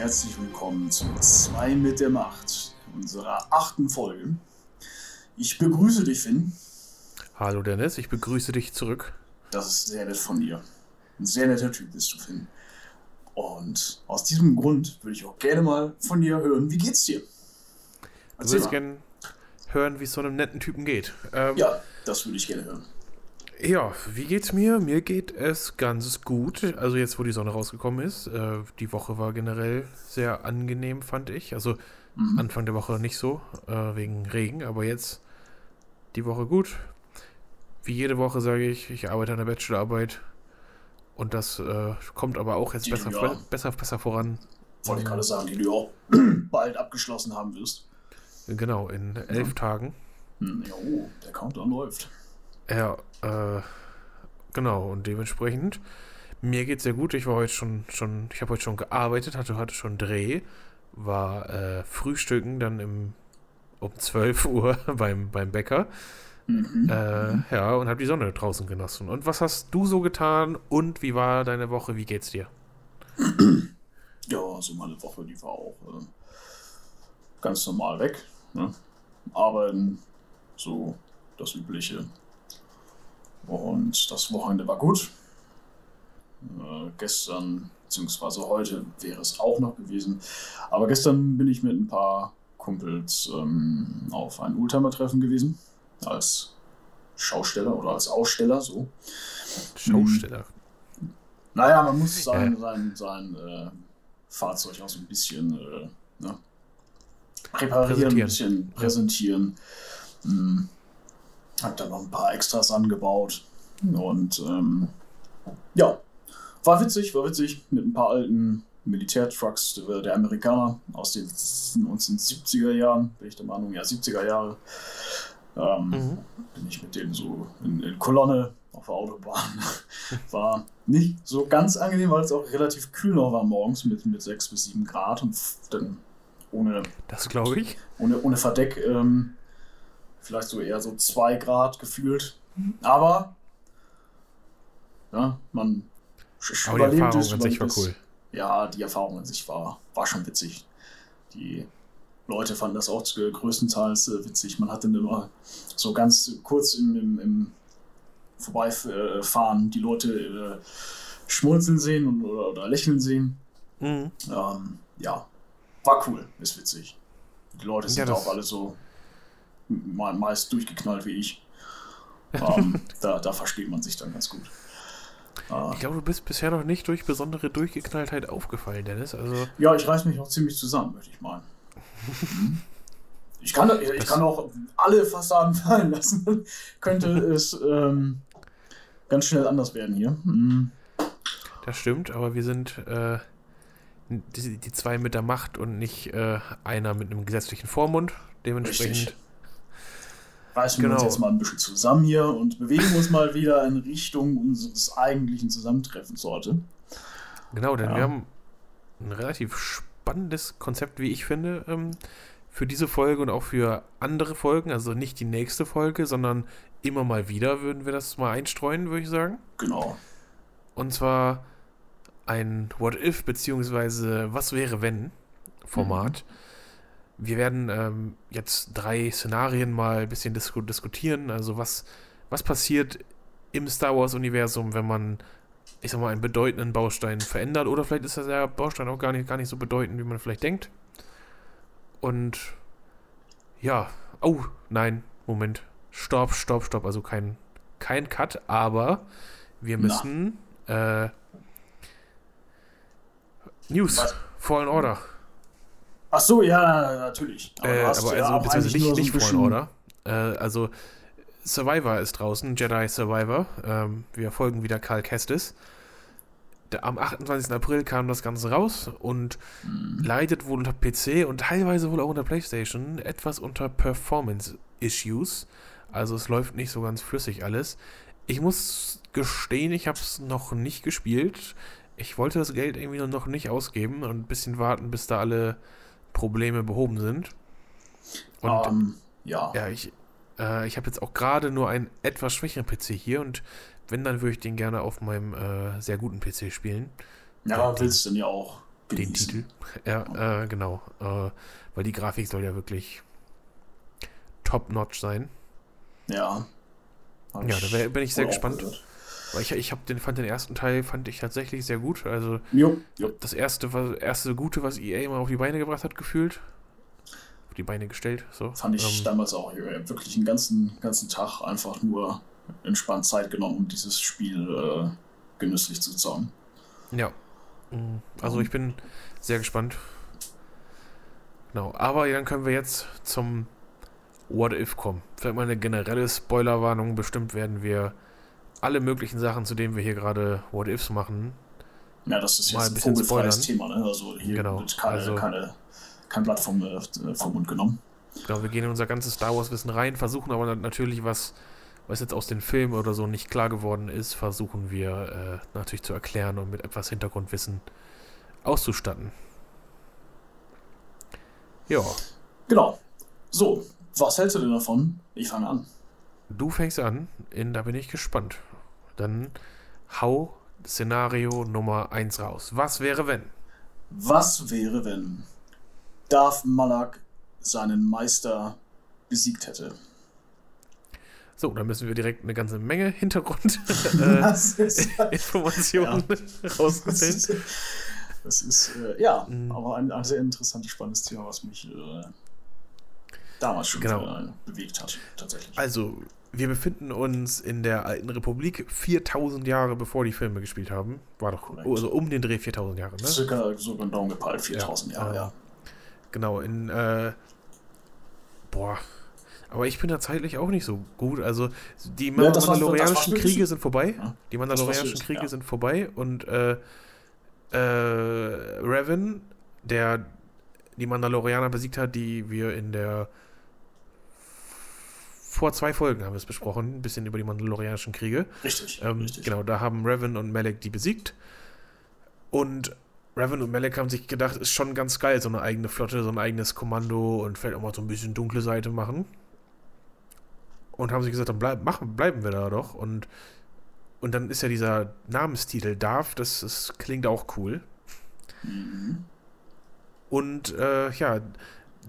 herzlich willkommen zu 2 mit der Macht, unserer achten Folge. Ich begrüße dich, Finn. Hallo Dennis, ich begrüße dich zurück. Das ist sehr nett von dir. Ein sehr netter Typ bist du, Finn. Und aus diesem Grund würde ich auch gerne mal von dir hören, wie geht's dir? Du würdest gerne hören, wie es so einem netten Typen geht. Ähm, ja, das würde ich gerne hören. Ja, wie geht's mir? Mir geht es ganz gut. Also jetzt, wo die Sonne rausgekommen ist. Äh, die Woche war generell sehr angenehm, fand ich. Also mhm. Anfang der Woche nicht so, äh, wegen Regen, aber jetzt die Woche gut. Wie jede Woche sage ich, ich arbeite an der Bachelorarbeit. Und das äh, kommt aber auch jetzt besser, ja. besser, besser voran. Wollte ich gerade sagen, die du auch bald abgeschlossen haben wirst. Genau, in elf ja. Tagen. Hm, jo, der Countdown läuft. Ja, äh, genau, und dementsprechend, mir geht's sehr gut. Ich war heute schon, schon ich habe heute schon gearbeitet, hatte, hatte schon Dreh, war äh, frühstücken dann im, um 12 Uhr beim, beim Bäcker. Mhm. Äh, ja, und habe die Sonne draußen genossen. Und was hast du so getan und wie war deine Woche? Wie geht's dir? Ja, so also meine Woche, die war auch äh, ganz normal weg. Ne? Arbeiten, so das Übliche. Und das Wochenende war gut. Äh, gestern, beziehungsweise heute wäre es auch noch gewesen. Aber gestern bin ich mit ein paar Kumpels ähm, auf ein Ultimer-Treffen gewesen. Als Schausteller oder als Aussteller, so. Schausteller. Hm. Naja, man muss sein, sein, sein äh, Fahrzeug auch so ein bisschen äh, ne, präparieren, ein bisschen präsentieren. Hm. Hab da noch ein paar Extras angebaut. Und ähm, ja, war witzig, war witzig mit ein paar alten Militärtrucks der Amerikaner aus den 1970er Jahren, bin ich der Meinung, ja, 70er Jahre. Ähm, mhm. Bin ich mit denen so in, in Kolonne auf der Autobahn. war nicht so ganz angenehm, weil es auch relativ kühl noch war morgens mit, mit 6 bis 7 Grad und dann ohne. Das glaube ich. Ohne, ohne Verdeck. Ähm, vielleicht so eher so 2 Grad gefühlt. Aber ja, man Aber die Erfahrung an sich war cool. Ja, die Erfahrung an sich war, war schon witzig. Die Leute fanden das auch größtenteils äh, witzig. Man hatte immer so ganz kurz im, im, im Vorbeifahren die Leute äh, schmunzeln sehen und, oder, oder lächeln sehen. Mhm. Ähm, ja, war cool, ist witzig. Die Leute sind ja, auch alle so meist durchgeknallt wie ich. Ähm, da, da versteht man sich dann ganz gut. Äh, ich glaube, du bist bisher noch nicht durch besondere Durchgeknalltheit aufgefallen, Dennis. Also ja, ich reiß mich auch ziemlich zusammen, möchte ich meinen. ich, kann, ich, ich kann auch alle Fassaden fallen lassen. Könnte es ähm, ganz schnell anders werden hier. Mhm. Das stimmt, aber wir sind äh, die, die, zwei mit der Macht und nicht äh, einer mit einem gesetzlichen Vormund. Dementsprechend. Richtig reißen genau. wir uns genau. jetzt mal ein bisschen zusammen hier und bewegen uns mal wieder in Richtung unseres eigentlichen Zusammentreffens heute. Genau, denn ja. wir haben ein relativ spannendes Konzept, wie ich finde, ähm, für diese Folge und auch für andere Folgen. Also nicht die nächste Folge, sondern immer mal wieder würden wir das mal einstreuen, würde ich sagen. Genau. Und zwar ein What If beziehungsweise Was wäre wenn Format. Mhm wir werden ähm, jetzt drei Szenarien mal ein bisschen disku diskutieren. Also was, was passiert im Star Wars-Universum, wenn man, ich sag mal, einen bedeutenden Baustein verändert. Oder vielleicht ist der Baustein auch gar nicht, gar nicht so bedeutend, wie man vielleicht denkt. Und ja, oh, nein, Moment. Stopp, stopp, stopp. Also kein, kein Cut, aber wir müssen äh, News, was? Fallen Order. Ach so, ja, natürlich. Aber, äh, aber also, ja beziehungsweise nicht, nicht Fallen Order. Äh, also, Survivor ist draußen, Jedi Survivor. Ähm, wir folgen wieder Karl Kestis. Der, am 28. April kam das Ganze raus und mhm. leidet wohl unter PC und teilweise wohl auch unter PlayStation etwas unter Performance-Issues. Also es läuft nicht so ganz flüssig alles. Ich muss gestehen, ich habe es noch nicht gespielt. Ich wollte das Geld irgendwie noch nicht ausgeben und ein bisschen warten, bis da alle Probleme behoben sind. Und um, ähm, ja. Ja, ich, äh, ich habe jetzt auch gerade nur einen etwas schwächeren PC hier und wenn, dann würde ich den gerne auf meinem äh, sehr guten PC spielen. Ja, aber willst du denn ja auch. den Titel. Ja, äh, genau. Äh, weil die Grafik soll ja wirklich top-notch sein. Ja. Ja, da wär, bin ich sehr gespannt. Gehört. Weil ich, ich hab den, fand den ersten Teil fand ich tatsächlich sehr gut. Also jo, jo. das erste, was, erste Gute, was EA mal auf die Beine gebracht hat, gefühlt. Auf die Beine gestellt. So. Fand ich ähm, damals auch wirklich einen ganzen, ganzen Tag einfach nur entspannt Zeit genommen, um dieses Spiel äh, genüsslich zu zocken. Ja. Mm, also ich bin sehr gespannt. Genau. Aber dann können wir jetzt zum What If kommen. Vielleicht mal eine generelle Spoilerwarnung. Bestimmt werden wir alle möglichen Sachen, zu denen wir hier gerade What Ifs machen. Ja, das ist jetzt ein, ein vogelfreies Thema, ne? Also hier genau. wird keine, also, keine, kein Blatt vom, äh, vom Mund genommen. Genau, wir gehen in unser ganzes Star Wars-Wissen rein, versuchen aber natürlich, was, was jetzt aus den Filmen oder so nicht klar geworden ist, versuchen wir äh, natürlich zu erklären und mit etwas Hintergrundwissen auszustatten. Ja. Genau. So, was hältst du denn davon? Ich fange an. Du fängst an, in, da bin ich gespannt. Dann hau Szenario Nummer 1 raus. Was wäre, wenn? Was wäre, wenn Darth Malak seinen Meister besiegt hätte? So, dann müssen wir direkt eine ganze Menge Hintergrundinformationen äh, ja. rausstellen. Das ist, äh, ja, mhm. aber ein, ein, sehr interessantes, spannendes Thema, was mich äh, damals schon genau. bewegt hat, tatsächlich. Also, wir befinden uns in der alten Republik 4000 Jahre bevor die Filme gespielt haben. War doch Korrekt. also um den Dreh 4000 Jahre, ne? Circa so genau gepeilt 4000 ja, Jahre, ja. Genau, in äh, boah, aber ich bin da zeitlich auch nicht so gut. Also die ja, Mandalorianischen Kriege sind vorbei. Ja, die Mandalorianischen Kriege ja. sind vorbei und äh, äh, Revan, der die Mandalorianer besiegt hat, die wir in der vor zwei Folgen haben wir es besprochen, ein bisschen über die Mandalorianischen Kriege. Richtig, ähm, richtig. Genau, da haben Revan und Malek die besiegt. Und Revan und Malek haben sich gedacht, ist schon ganz geil, so eine eigene Flotte, so ein eigenes Kommando und vielleicht auch mal so ein bisschen dunkle Seite machen. Und haben sich gesagt, dann bleib, machen, bleiben wir da doch. Und, und dann ist ja dieser Namenstitel Darth, das, das klingt auch cool. Mhm. Und äh, ja,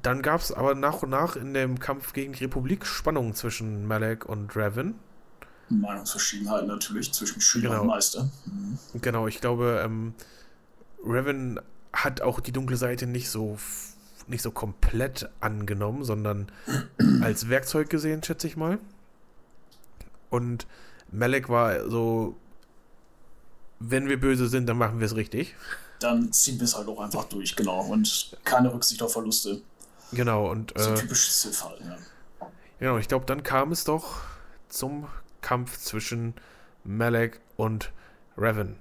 dann gab es aber nach und nach in dem Kampf gegen die Republik Spannungen zwischen Malek und Revan. Meinungsverschiedenheit natürlich zwischen Schüler genau. und Meister. Mhm. Genau, ich glaube, ähm, Revan hat auch die dunkle Seite nicht so nicht so komplett angenommen, sondern als Werkzeug gesehen, schätze ich mal. Und Malek war so, wenn wir böse sind, dann machen wir es richtig. Dann ziehen wir es halt auch einfach durch, genau. Und keine Rücksicht auf Verluste. Genau, und. So ein äh, typisches Ziffer, ja. Genau, ich glaube, dann kam es doch zum Kampf zwischen Malek und Revan.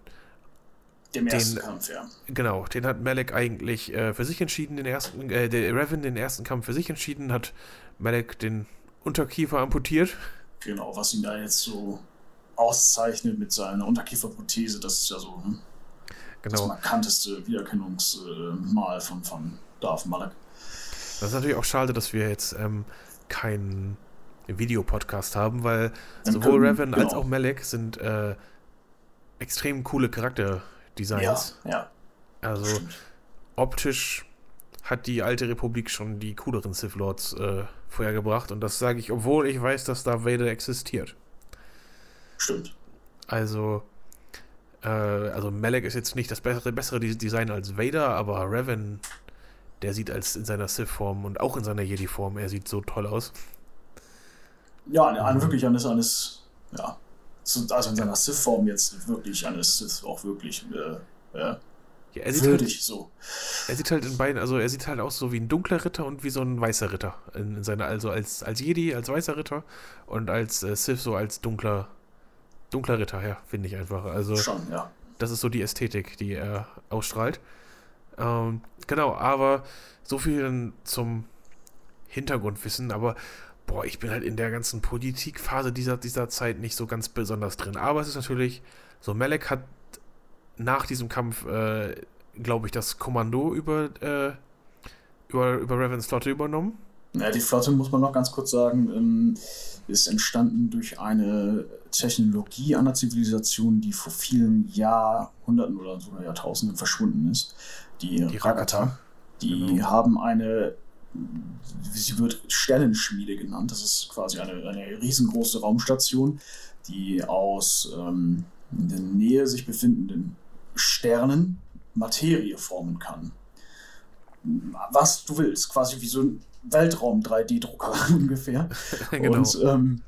Dem ersten den, Kampf, ja. Genau, den hat Malek eigentlich äh, für sich entschieden, den ersten, äh, der Revan den ersten Kampf für sich entschieden, hat Malek den Unterkiefer amputiert. Genau, was ihn da jetzt so auszeichnet mit seiner Unterkieferprothese, das ist ja so hm, genau. das markanteste Wiedererkennungsmal von, von Darth Malek. Das ist natürlich auch schade, dass wir jetzt ähm, keinen Videopodcast haben, weil Dann sowohl Revan genau. als auch Malek sind äh, extrem coole Charakterdesigns. Ja, ja. Also optisch hat die alte Republik schon die cooleren Sith Lords äh, vorher gebracht und das sage ich, obwohl ich weiß, dass Darth Vader existiert. Stimmt. Also, äh, also Malek ist jetzt nicht das bessere, bessere Design als Vader, aber Revan der sieht als in seiner Sith-Form und auch in seiner Jedi-Form, er sieht so toll aus. Ja, eine, wirklich eines, eines, ja, also in seiner Sith-Form jetzt wirklich eines Sith auch wirklich, äh, äh, ja, er sieht würdig halt, so. Er sieht halt in beiden, also er sieht halt aus so wie ein dunkler Ritter und wie so ein weißer Ritter. In, in seiner, also als, als Jedi, als weißer Ritter und als äh, Sith so als dunkler, dunkler Ritter, ja, finde ich einfach. Also, Schon, ja. Das ist so die Ästhetik, die er ausstrahlt. Ähm, genau, aber so viel zum Hintergrundwissen, aber boah, ich bin halt in der ganzen Politikphase dieser, dieser Zeit nicht so ganz besonders drin. Aber es ist natürlich so, Malek hat nach diesem Kampf, äh, glaube ich, das Kommando über, äh, über, über Ravens Flotte übernommen. Ja, die Flotte, muss man noch ganz kurz sagen, ähm, ist entstanden durch eine Technologie einer Zivilisation, die vor vielen Jahrhunderten oder sogar Jahrtausenden verschwunden ist die, die Rakata. Die genau. haben eine, sie wird Sternenschmiede genannt. Das ist quasi eine, eine riesengroße Raumstation, die aus ähm, in der Nähe sich befindenden Sternen Materie formen kann. Was du willst, quasi wie so ein Weltraum-3D-Drucker ungefähr. genau. Und ähm,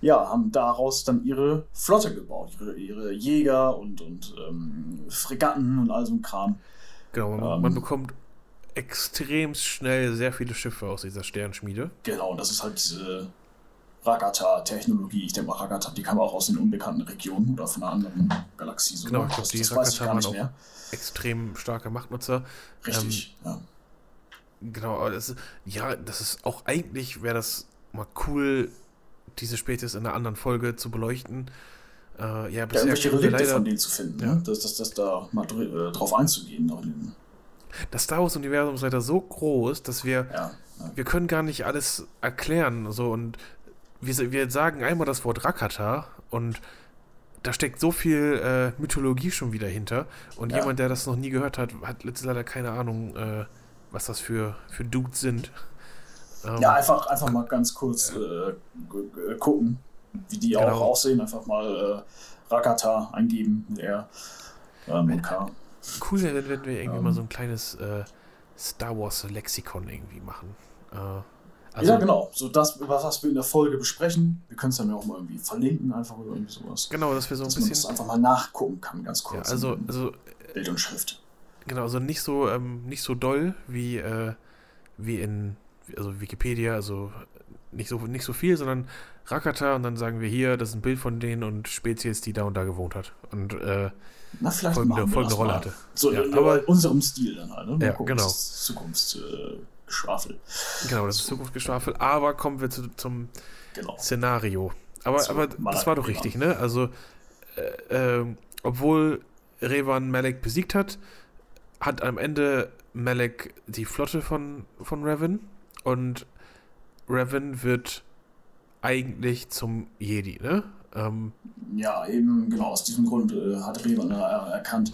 ja, haben daraus dann ihre Flotte gebaut, ihre, ihre Jäger und, und ähm, Fregatten und all so ein Kram. Genau, man, ähm, man bekommt extrem schnell sehr viele Schiffe aus dieser Sternschmiede. Genau, das ist halt diese Rakata-Technologie. Ich denke mal, Rakata, die kam auch aus den unbekannten Regionen oder von einer anderen Galaxie. So genau, ich glaube, die das Rakata waren auch mehr. extrem starke Machtnutzer. Richtig, ähm, ja. Genau, das, ja, das ist auch eigentlich, wäre das mal cool, diese Spezies in einer anderen Folge zu beleuchten. Äh, ja, bisher ja, Relikte leider, von denen zu finden, ja. ne? das, das, das da mal äh, drauf einzugehen. Das Star Wars-Universum ist leider so groß, dass wir, ja, ja. wir können gar nicht alles erklären. So, und wir, wir sagen einmal das Wort Rakata und da steckt so viel äh, Mythologie schon wieder hinter. Und ja. jemand, der das noch nie gehört hat, hat letztlich leider keine Ahnung, äh, was das für, für Dudes sind. Ähm, ja, einfach, einfach mal ganz kurz äh, gucken, wie die genau. auch aussehen. Einfach mal äh, Rakata eingeben mit R ähm, und K. Cool wäre, wenn wir irgendwie ähm, mal so ein kleines äh, Star Wars Lexikon irgendwie machen. Äh, also, ja, genau. So das, was wir in der Folge besprechen. Wir können es dann ja auch mal irgendwie verlinken, einfach oder irgendwie sowas. Genau, dass wir so ein dass bisschen. Man das einfach mal nachgucken kann, ganz kurz. Ja, also, also. Bild und Schrift. Genau, also nicht so, ähm, nicht so doll wie, äh, wie in also Wikipedia, also nicht so, nicht so viel, sondern Rakata und dann sagen wir hier, das ist ein Bild von denen und Spezies, die da und da gewohnt hat. Und äh, Na, vielleicht folgende, folgende Rolle mal. hatte. So, ja, in, aber unserem Stil dann halt. Ne? Ja, gucken, genau. Zukunft. Äh. Genau, das ist Zukunftsgeschwafel. Aber kommen wir zu, zum genau. Szenario. Aber, so, aber das war doch richtig, ne? Also, äh, äh, obwohl Revan Malek besiegt hat, hat am Ende Malek die Flotte von, von Revan und Revan wird eigentlich zum Jedi, ne? Ähm, ja, eben genau aus diesem Grund äh, hat Revan äh, erkannt,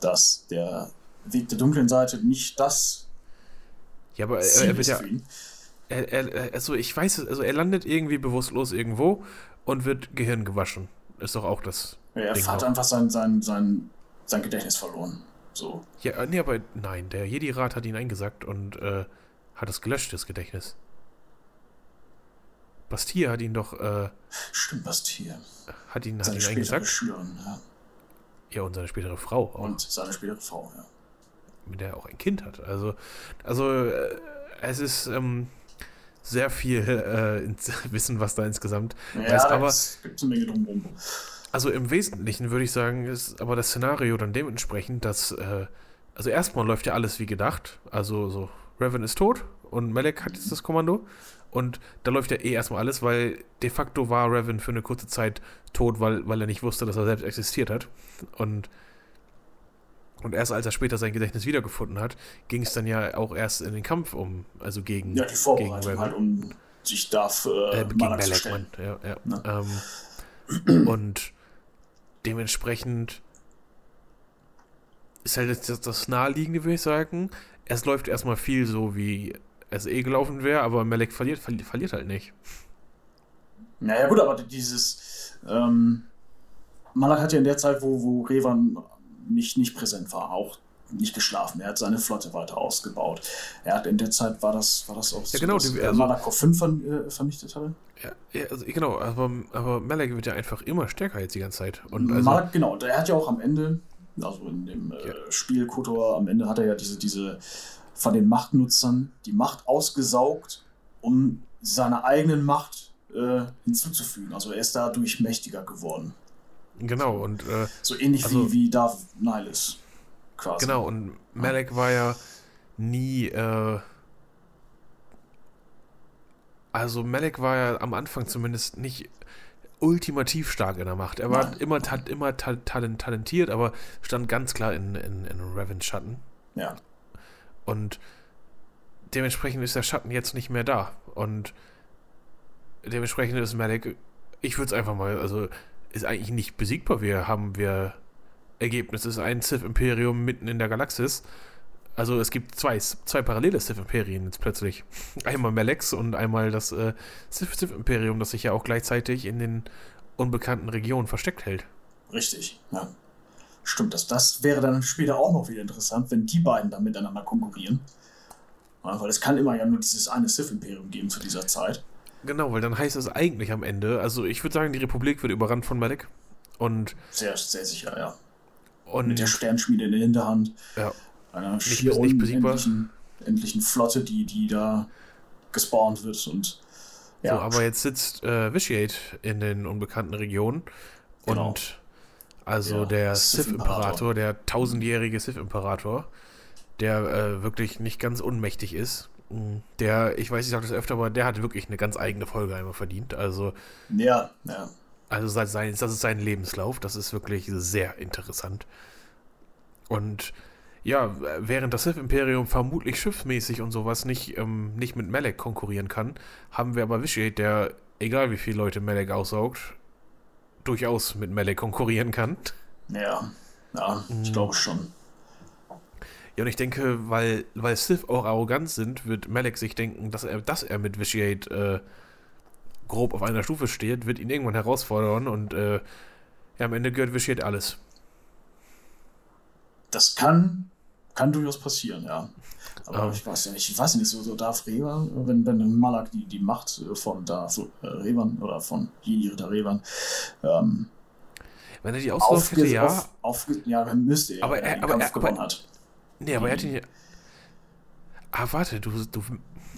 dass der Weg der dunklen Seite nicht das ja, aber er, er wird ja. Er, er, also ich weiß es, also er landet irgendwie bewusstlos irgendwo und wird Gehirn gewaschen. Ist doch auch das. Ja, er hat einfach sein, sein, sein, sein Gedächtnis verloren. So. Ja, äh, nee, aber nein, der Jedi-Rat hat ihn eingesackt und äh, hat es gelöscht, das Gedächtnis. Bastir hat ihn doch. Äh, Stimmt, Bastir. Hat ihn, hat ihn eingesackt. Schülerin, ja. ja, und seine spätere Frau auch. Und seine spätere Frau, ja mit der er auch ein Kind hat. Also, also äh, es ist ähm, sehr viel äh, Wissen, was da insgesamt ja, ist. Aber es gibt eine Menge drumherum. Also im Wesentlichen würde ich sagen, ist aber das Szenario dann dementsprechend, dass äh, also erstmal läuft ja alles wie gedacht. Also so Revan ist tot und Melek hat jetzt das Kommando. Und da läuft ja eh erstmal alles, weil de facto war Revan für eine kurze Zeit tot, weil, weil er nicht wusste, dass er selbst existiert hat. Und und erst als er später sein Gedächtnis wiedergefunden hat, ging es dann ja auch erst in den Kampf um, also gegen. Ja, die Vorbereitung gegen halt, um sich dafür äh, gegen Malek, ja, ja. Ne? Ähm, und dementsprechend ist halt das, das Naheliegende, würde ich sagen. Es läuft erstmal viel so, wie es eh gelaufen wäre, aber Melek verliert, verliert, verliert halt nicht. Naja, gut, aber dieses. Ähm, Malak hat ja in der Zeit, wo, wo Revan nicht, nicht präsent war, auch nicht geschlafen. Er hat seine Flotte weiter ausgebaut. Er hat in der Zeit war das, war das auch so, genau, dass die, also, Malakov 5 ver, äh, vernichtet hatte. Ja, ja also, genau, aber, aber Malak wird ja einfach immer stärker jetzt die ganze Zeit. Und also, Malak, genau, der hat ja auch am Ende, also in dem äh, ja. Spiel Kotor, am Ende hat er ja diese, diese von den Machtnutzern die Macht ausgesaugt, um seiner eigenen Macht äh, hinzuzufügen. Also er ist dadurch mächtiger geworden. Genau, und. Äh, so ähnlich also, wie, wie Darth Nihilus. Quasi. Genau, und Malek ja. war ja nie. Äh, also, Malek war ja am Anfang zumindest nicht ultimativ stark in der Macht. Er war Nein. immer, ta immer ta talent talentiert, aber stand ganz klar in, in, in Revens Schatten. Ja. Und dementsprechend ist der Schatten jetzt nicht mehr da. Und dementsprechend ist Malek, ich würde es einfach mal, also ist eigentlich nicht besiegbar. Wir haben wir Ergebnis ist ein Sith Imperium mitten in der Galaxis. Also es gibt zwei, zwei parallele Sith-Imperien jetzt plötzlich. Einmal Melex und einmal das äh, Sith-Imperium, das sich ja auch gleichzeitig in den unbekannten Regionen versteckt hält. Richtig, ja. Stimmt, das, das wäre dann später auch noch wieder interessant, wenn die beiden dann miteinander konkurrieren. Ja, weil es kann immer ja nur dieses eine Sith-Imperium geben zu dieser Zeit. Genau, weil dann heißt es eigentlich am Ende, also ich würde sagen, die Republik wird überrannt von Malek. Und. Sehr, sehr sicher, ja. Und mit der Sternschmiede in der Hinterhand. Ja. Einer schier nicht, nicht endlichen, endlichen Flotte, die, die da gespawnt wird und. Ja. So, aber jetzt sitzt äh, Vitiate in den unbekannten Regionen genau. und also ja, der Sith-Imperator, der tausendjährige Sith-Imperator, der äh, wirklich nicht ganz unmächtig ist. Mm, der, ich weiß, ich sage das öfter, aber der hat wirklich eine ganz eigene Folge einmal verdient. Also. Ja, ja. Also sein, das ist sein Lebenslauf, das ist wirklich sehr interessant. Und ja, während das Sith-Imperium vermutlich schiffsmäßig und sowas nicht, ähm, nicht mit Melek konkurrieren kann, haben wir aber Vitiate, der, egal wie viele Leute Melek aussaugt, durchaus mit Melek konkurrieren kann. Ja, ja, ich mhm. glaube schon. Ja, und ich denke, weil, weil Sith auch arrogant sind, wird Melek sich denken, dass er, dass er mit Vitiate äh, grob auf einer Stufe steht, wird ihn irgendwann herausfordern und äh, ja, am Ende gehört Vitiate alles. Das kann, kann durchaus passieren, ja. Aber um. ich weiß ja nicht, ich weiß nicht, so, so Darth Revan, wenn, wenn Malak die, die Macht von Darth äh, Revan oder von Jedi Ritter Revan ähm, wenn er die Auslauf hätte, ja. Auf, auf, ja, müsste er, aber er, er, aber, er, aber, Nee, aber er hat ihn. Ah, warte, du, du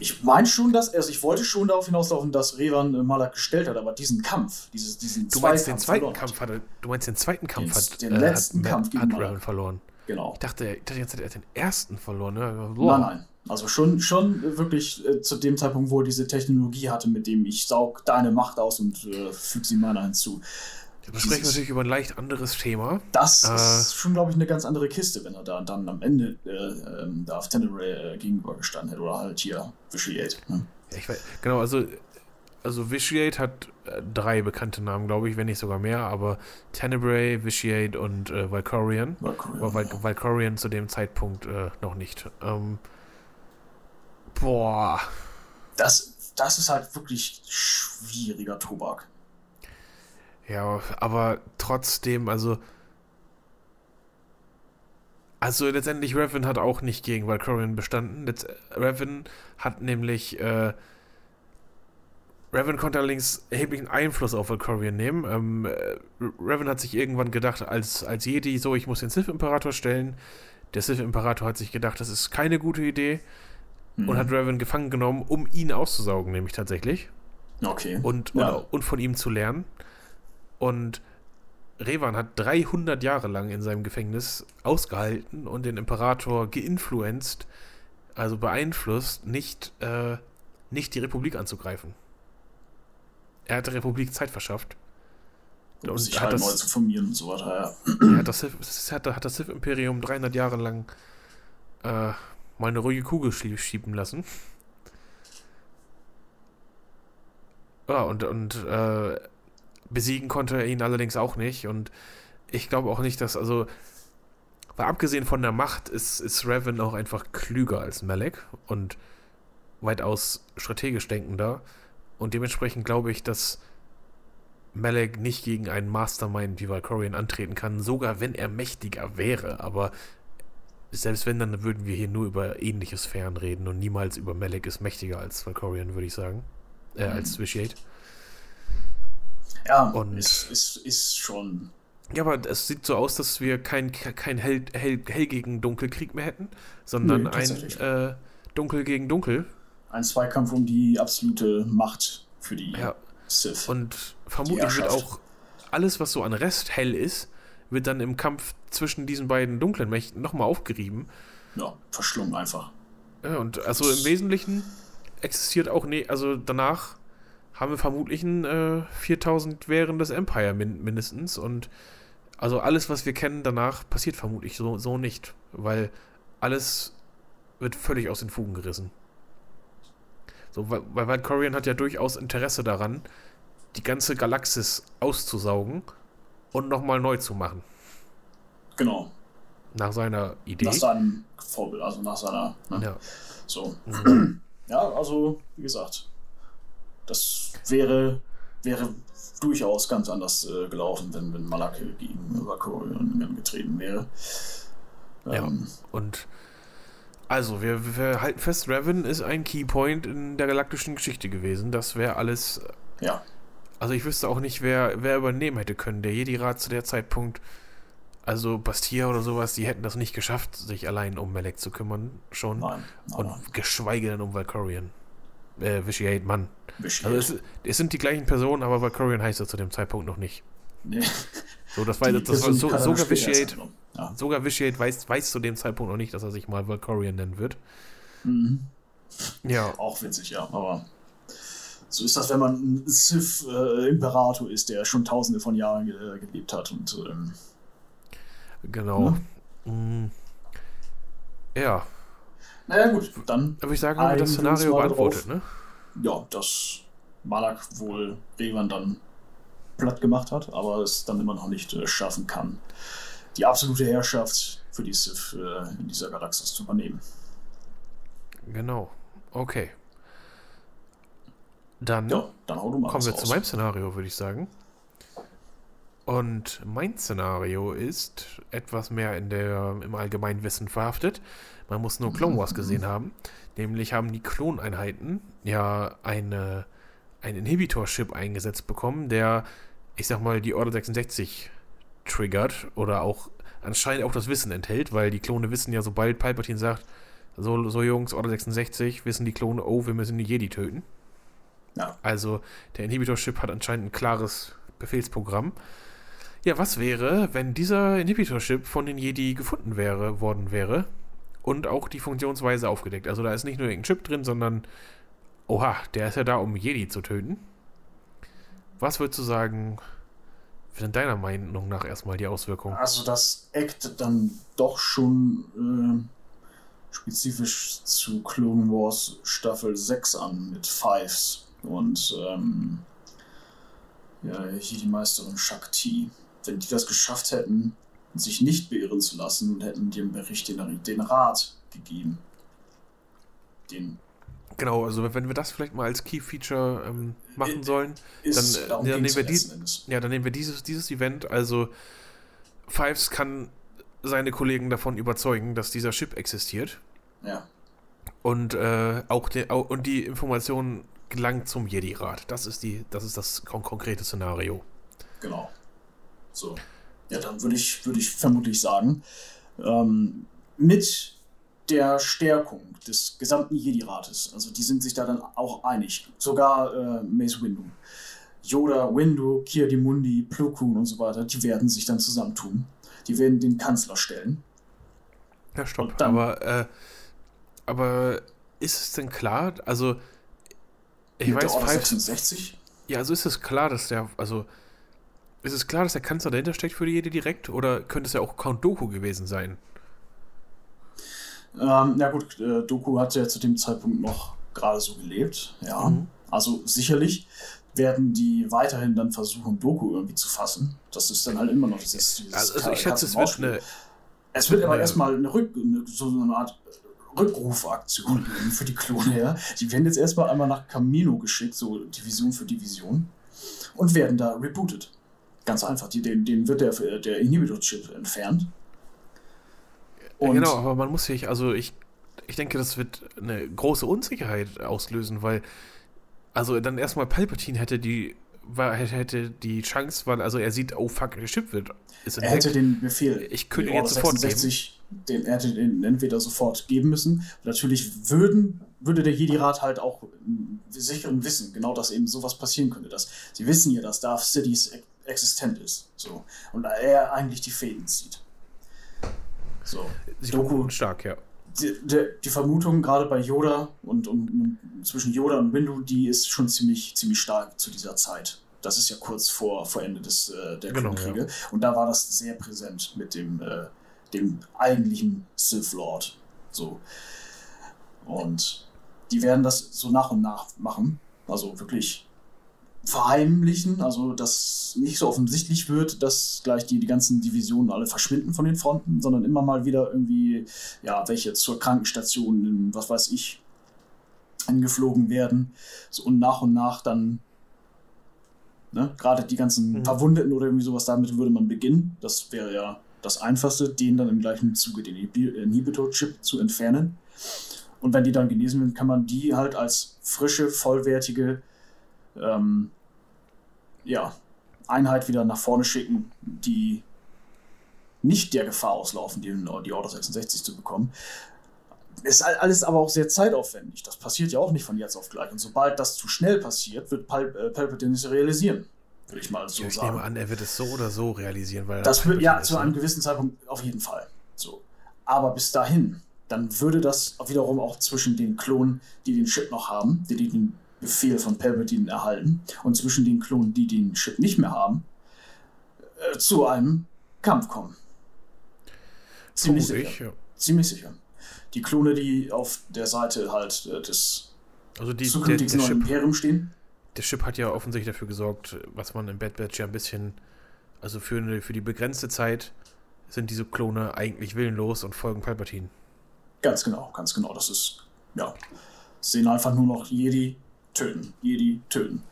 ich meine schon, dass also ich wollte schon darauf hinauslaufen, dass Revan äh, Malak gestellt hat, aber diesen Kampf, dieses, diesen du meinst den zweiten Kampf hat er, du meinst den zweiten Kampf den, hat den letzten äh, Kampf hat, gegen hat Revan verloren. Genau. Ich dachte, ich dachte jetzt hat er den ersten verloren. Ne? Nein, nein. Also schon, schon wirklich äh, zu dem Zeitpunkt, wo er diese Technologie hatte, mit dem ich saug deine Macht aus und äh, füge sie meiner hinzu. Wir sprechen natürlich über ein leicht anderes Thema. Das äh, ist schon, glaube ich, eine ganz andere Kiste, wenn er da dann am Ende äh, ähm, da auf Tenebrae äh, gegenübergestanden hätte oder halt hier Vitiate. Ne? Ja, ich weiß, genau, also, also Vitiate hat äh, drei bekannte Namen, glaube ich, wenn nicht sogar mehr, aber Tenebrae, Vitiate und äh, Valkorian. Valkorian, aber Val ja. Valkorian zu dem Zeitpunkt äh, noch nicht. Ähm, boah. Das, das ist halt wirklich schwieriger Tobak. Ja, aber trotzdem, also. Also letztendlich, Revan hat auch nicht gegen Valkyrian bestanden. Letzt, Revan hat nämlich. Äh, Revan konnte allerdings erheblichen Einfluss auf Valkyrian nehmen. Ähm, äh, Revan hat sich irgendwann gedacht, als, als Jedi, so, ich muss den Sith-Imperator stellen. Der Sith-Imperator hat sich gedacht, das ist keine gute Idee. Mhm. Und hat Revan gefangen genommen, um ihn auszusaugen, nämlich tatsächlich. Okay. Und, ja. und, und von ihm zu lernen. Und Revan hat 300 Jahre lang in seinem Gefängnis ausgehalten und den Imperator geinfluenzt, also beeinflusst, nicht, äh, nicht die Republik anzugreifen. Er hat der Republik Zeit verschafft. Um sich halt das, neu zu formieren und so weiter, ja. Er hat das, hat, hat das Sith-Imperium 300 Jahre lang äh, mal eine ruhige Kugel schieben lassen. Ja, und, und äh, Besiegen konnte er ihn allerdings auch nicht. Und ich glaube auch nicht, dass, also, weil abgesehen von der Macht ist, ist Revan auch einfach klüger als Malek und weitaus strategisch denkender. Und dementsprechend glaube ich, dass Malek nicht gegen einen Mastermind wie Valkorian antreten kann, sogar wenn er mächtiger wäre. Aber selbst wenn, dann würden wir hier nur über ähnliche Sphären reden und niemals über Malek ist mächtiger als Valkorian, würde ich sagen. Äh, mhm. als Vitiate. Ja, und ist, ist, ist schon. Ja, aber es sieht so aus, dass wir kein, kein hell, hell, hell gegen Dunkelkrieg mehr hätten, sondern nee, ein äh, Dunkel gegen Dunkel. Ein Zweikampf um die absolute Macht für die ja. Sith. Und vermutlich wird auch alles, was so an Rest hell ist, wird dann im Kampf zwischen diesen beiden dunklen Mächten nochmal aufgerieben. Ja, verschlungen einfach. Ja, und also im Wesentlichen existiert auch, nee, also danach haben wir vermutlich ein äh, 4000 währendes Empire min mindestens. Und also alles, was wir kennen danach, passiert vermutlich so, so nicht. Weil alles wird völlig aus den Fugen gerissen. So, weil, weil Valkyrian hat ja durchaus Interesse daran, die ganze Galaxis auszusaugen und nochmal neu zu machen. Genau. Nach seiner Idee. Nach seinem Vorbild, also nach seiner. Ne? Ja. So. Mhm. Ja, also, wie gesagt, das wäre, wäre durchaus ganz anders äh, gelaufen, wenn, wenn Malak gegen Vakorion getreten wäre. Ähm, ja, und also, wir, wir, halten fest, Revan ist ein Keypoint in der galaktischen Geschichte gewesen. Das wäre alles. Ja. Also, ich wüsste auch nicht, wer, wer übernehmen hätte können. Der Jedi-Rat zu der Zeitpunkt, also Bastia oder sowas, die hätten das nicht geschafft, sich allein um Melek zu kümmern, schon. Nein. nein und nein. geschweige denn um Valkorion. Äh, Vitiate, Mann. Vitiate. Also, es, es, sind die gleichen Personen, aber Valkorion heißt er zu dem Zeitpunkt noch nicht. Nee. So, das war, das war so, sogar Vitiate. Ja. Sogar Vitiate weiß, weiß zu dem Zeitpunkt noch nicht, dass er sich mal Valkorion nennen wird. Mhm. Ja. Auch witzig, ja. Aber so ist das, wenn man ein Sith-Imperator äh, ist, der schon tausende von Jahren äh, gelebt hat. Und, ähm, genau. Ne? Mhm. Ja. Naja, gut, dann. Würde ich sagen, haben wir das Szenario beantwortet, ne? Ja, dass Malak wohl Revan dann platt gemacht hat, aber es dann immer noch nicht äh, schaffen kann, die absolute Herrschaft für die Sith äh, in dieser Galaxis zu übernehmen. Genau. Okay. Dann, ja, dann kommen wir raus. zu meinem Szenario, würde ich sagen. Und mein Szenario ist etwas mehr in der, im Allgemeinwissen verhaftet. Man muss nur Clone Wars gesehen haben. Nämlich haben die Kloneinheiten ja eine, ein Inhibitor-Chip eingesetzt bekommen, der, ich sag mal, die Order 66 triggert oder auch anscheinend auch das Wissen enthält, weil die Klone wissen ja, sobald Palpatine sagt, so, so Jungs, Order 66, wissen die Klone, oh, wir müssen die Jedi töten. Ja. Also der Inhibitor-Chip hat anscheinend ein klares Befehlsprogramm. Ja, was wäre, wenn dieser Inhibitor-Chip von den Jedi gefunden wäre, worden wäre und auch die Funktionsweise aufgedeckt? Also da ist nicht nur irgendein Chip drin, sondern oha, der ist ja da, um Jedi zu töten. Was würdest du sagen, sind deiner Meinung nach erstmal die Auswirkungen? Also das eckt dann doch schon äh, spezifisch zu Clone Wars Staffel 6 an mit Fives und ähm, ja, hier die Meisterin Shakti. Wenn die das geschafft hätten, sich nicht beirren zu lassen, hätten die im Bericht den, den Rat gegeben. Den Genau, also wenn wir das vielleicht mal als Key Feature ähm, machen sollen, ist, dann, dann, nehmen wir dies, ja, dann nehmen wir dieses, dieses Event. Also Fives kann seine Kollegen davon überzeugen, dass dieser Chip existiert. Ja. Und äh, auch, de, auch und die Information gelangt zum Jedi-Rat. Das ist die, das ist das kon konkrete Szenario. Genau. So. Ja, dann würde ich, würde ich vermutlich sagen, ähm, mit der Stärkung des gesamten Jedi-Rates, also die sind sich da dann auch einig, sogar äh, Mace Windu. Yoda, Windu, Kiadimundi, Plo Koon und so weiter, die werden sich dann zusammentun. Die werden den Kanzler stellen. Ja, stopp. Dann, aber, äh, aber ist es denn klar, also ich weiß, der 66? Ja, also ist es klar, dass der, also ist es klar, dass der Kanzler dahinter steckt für die Jedi direkt oder könnte es ja auch Count Doku gewesen sein? Ähm, na gut, äh, Doku hat ja zu dem Zeitpunkt noch gerade so gelebt, ja. Mhm. Also sicherlich werden die weiterhin dann versuchen, Doku irgendwie zu fassen. Das ist dann halt immer noch dieses, dieses also, also ich schätze, es wird eine. Es wird aber erstmal eine Rück, eine, so eine Art Rückrufaktion für die Klone her. Die werden jetzt erstmal einmal nach Camino geschickt, so Division für Division, und werden da rebootet. Ganz einfach. Die, den, den wird der, der Inhibitor-Chip entfernt. Und genau, aber man muss sich, also ich, ich denke, das wird eine große Unsicherheit auslösen, weil, also dann erstmal Palpatine hätte die, war, hätte die Chance, weil, also er sieht, oh fuck, der Chip wird. Ist er hätte den Befehl. Ich könnte ihn jetzt sofort 66, geben. Den, er hätte den entweder sofort geben müssen. Natürlich würden, würde der Jedi-Rat halt auch sicheren Wissen, genau dass eben sowas passieren könnte. Dass, sie wissen ja, dass Darth Cities existent ist. So. Und er eigentlich die Fäden zieht. So. Sie Doku stark, ja. Die, die, die, Vermutung gerade bei Yoda und, und, und, zwischen Yoda und Windu, die ist schon ziemlich, ziemlich stark zu dieser Zeit. Das ist ja kurz vor, vor Ende des, äh, der genau, Kriege. Ja. Und da war das sehr präsent mit dem, äh, dem eigentlichen Sith Lord. So. Und die werden das so nach und nach machen. Also wirklich verheimlichen, also dass nicht so offensichtlich wird, dass gleich die, die ganzen Divisionen alle verschwinden von den Fronten, sondern immer mal wieder irgendwie, ja, welche zur Krankenstation, in, was weiß ich, angeflogen werden. So, und nach und nach dann, ne, gerade die ganzen mhm. Verwundeten oder irgendwie sowas, damit würde man beginnen. Das wäre ja das Einfachste, den dann im gleichen Zuge den Inhibitor-Chip zu entfernen. Und wenn die dann genesen werden, kann man die halt als frische, vollwertige ähm, ja, Einheit wieder nach vorne schicken, die nicht der Gefahr auslaufen, die, die Order 66 zu bekommen. Ist alles aber auch sehr zeitaufwendig. Das passiert ja auch nicht von jetzt auf gleich. Und sobald das zu schnell passiert, wird Pal äh, Palpatine es realisieren. Würde ich mal so ja, ich sagen. Ich nehme an, er wird es so oder so realisieren. Weil das wird, ja, zu einem ne? gewissen Zeitpunkt auf jeden Fall. So. Aber bis dahin, dann würde das wiederum auch zwischen den Klonen, die den Chip noch haben, die den Befehl von Palpatine erhalten, und zwischen den Klonen, die den Chip nicht mehr haben, äh, zu einem Kampf kommen. Ziemlich sicher. Ich, ja. Ziemlich sicher. Die Klone, die auf der Seite halt äh, des also die, zukünftigen der, der neuen Imperium stehen. Der Chip hat ja offensichtlich dafür gesorgt, was man im Bad Batch ja ein bisschen, also für, eine, für die begrenzte Zeit sind diese Klone eigentlich willenlos und folgen Palpatine. Ganz genau, ganz genau. Das ist, ja, sehen einfach nur noch Jedi töten, Jedi töten.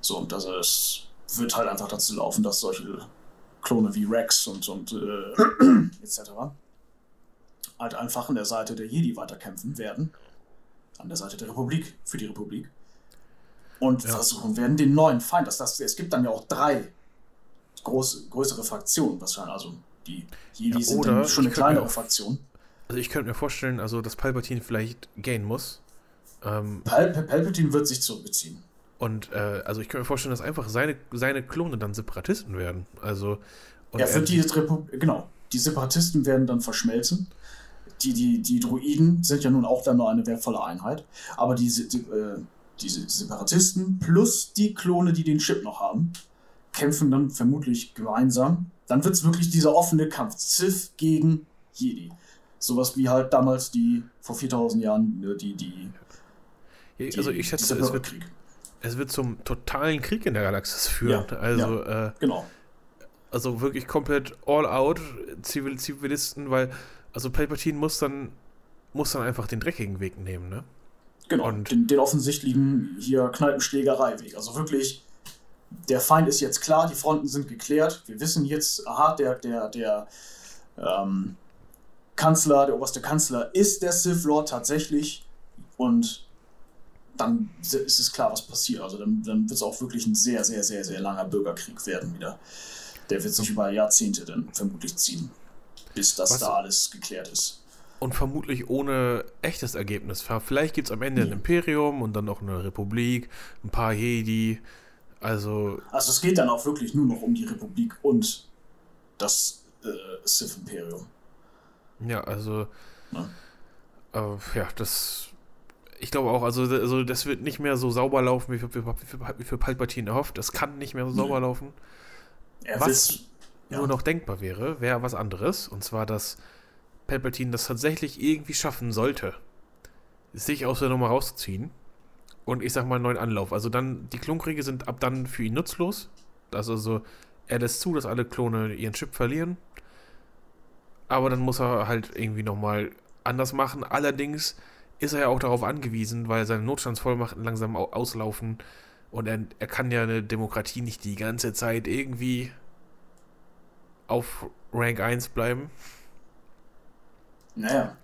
So, und das ist, wird halt einfach dazu laufen, dass solche Klone wie Rex und, und äh, etc. halt einfach an der Seite der Jedi weiterkämpfen werden. An der Seite der Republik, für die Republik. Und ja. versuchen werden, den neuen Feind, das, das, es gibt dann ja auch drei groß, größere Fraktionen, was dann also die Jedi ja, sind dann schon eine kleinere Fraktion. Also ich könnte mir vorstellen, also dass Palpatine vielleicht gehen muss. Ähm, Pal Palpatine wird sich zurückziehen. Und äh, also ich könnte mir vorstellen, dass einfach seine, seine Klone dann Separatisten werden. Also ja, wird die Republik, genau. Die Separatisten werden dann verschmelzen. Die, die, die Druiden sind ja nun auch dann nur eine wertvolle Einheit. Aber diese, die, äh, diese Separatisten plus die Klone, die den Chip noch haben, kämpfen dann vermutlich gemeinsam. Dann wird es wirklich dieser offene Kampf. Sith gegen Jedi. Sowas wie halt damals die, vor 4000 Jahren, ne, die, die. Also ich schätze, es wird, es wird zum totalen Krieg in der Galaxis führen. Ja, also, ja, äh, genau. Also wirklich komplett all out Zivil Zivilisten, weil, also Palpatine muss dann, muss dann einfach den dreckigen Weg nehmen, ne? Genau, Und den, den offensichtlichen hier Kneipenschlägerei-Weg. Also wirklich, der Feind ist jetzt klar, die Fronten sind geklärt. Wir wissen jetzt, aha, der, der, der, ähm, Kanzler, der oberste Kanzler ist der Sith Lord tatsächlich und dann ist es klar, was passiert. Also dann, dann wird es auch wirklich ein sehr, sehr, sehr, sehr langer Bürgerkrieg werden wieder. Der wird sich über Jahrzehnte dann vermutlich ziehen, bis das was? da alles geklärt ist. Und vermutlich ohne echtes Ergebnis. Vielleicht gibt es am Ende ein Imperium und dann noch eine Republik, ein paar Jedi. Also. Also es geht dann auch wirklich nur noch um die Republik und das äh, Sith-Imperium. Ja, also. Ja, äh, ja das. Ich glaube auch, also, also das wird nicht mehr so sauber laufen, wie für, wie für Palpatine erhofft. Das kann nicht mehr so sauber mhm. laufen. Er was ja. nur noch denkbar wäre, wäre was anderes. Und zwar, dass Palpatine das tatsächlich irgendwie schaffen sollte, sich aus der Nummer rauszuziehen. Und ich sag mal, einen neuen Anlauf. Also dann, die Klonkriege sind ab dann für ihn nutzlos. Also, er lässt zu, dass alle Klone ihren Chip verlieren aber dann muss er halt irgendwie nochmal anders machen. Allerdings ist er ja auch darauf angewiesen, weil seine Notstandsvollmachten langsam auslaufen und er, er kann ja eine Demokratie nicht die ganze Zeit irgendwie auf Rank 1 bleiben. Naja,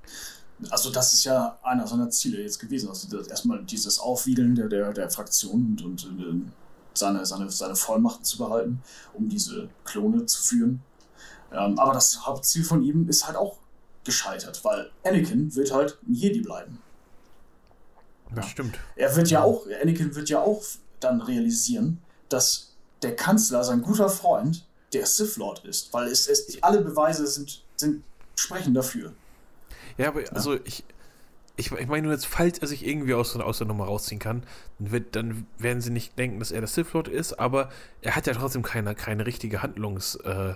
also das ist ja einer seiner Ziele jetzt gewesen. Also erstmal dieses Aufwiegeln der, der, der Fraktion und, und äh, seine, seine, seine Vollmachten zu behalten, um diese Klone zu führen. Ähm, aber das Hauptziel von ihm ist halt auch gescheitert, weil Anakin wird halt ein Jedi bleiben. Das ja. stimmt. Er wird ja auch, Anakin wird ja auch dann realisieren, dass der Kanzler, sein guter Freund, der Sith Lord ist, weil es, es alle Beweise sind, sind sprechen dafür. Ja, aber ja. also ich, ich, ich meine nur jetzt, falls er sich irgendwie aus, aus der Nummer rausziehen kann, dann, wird, dann werden sie nicht denken, dass er der Sith Lord ist, aber er hat ja trotzdem keine, keine richtige Handlungs, äh,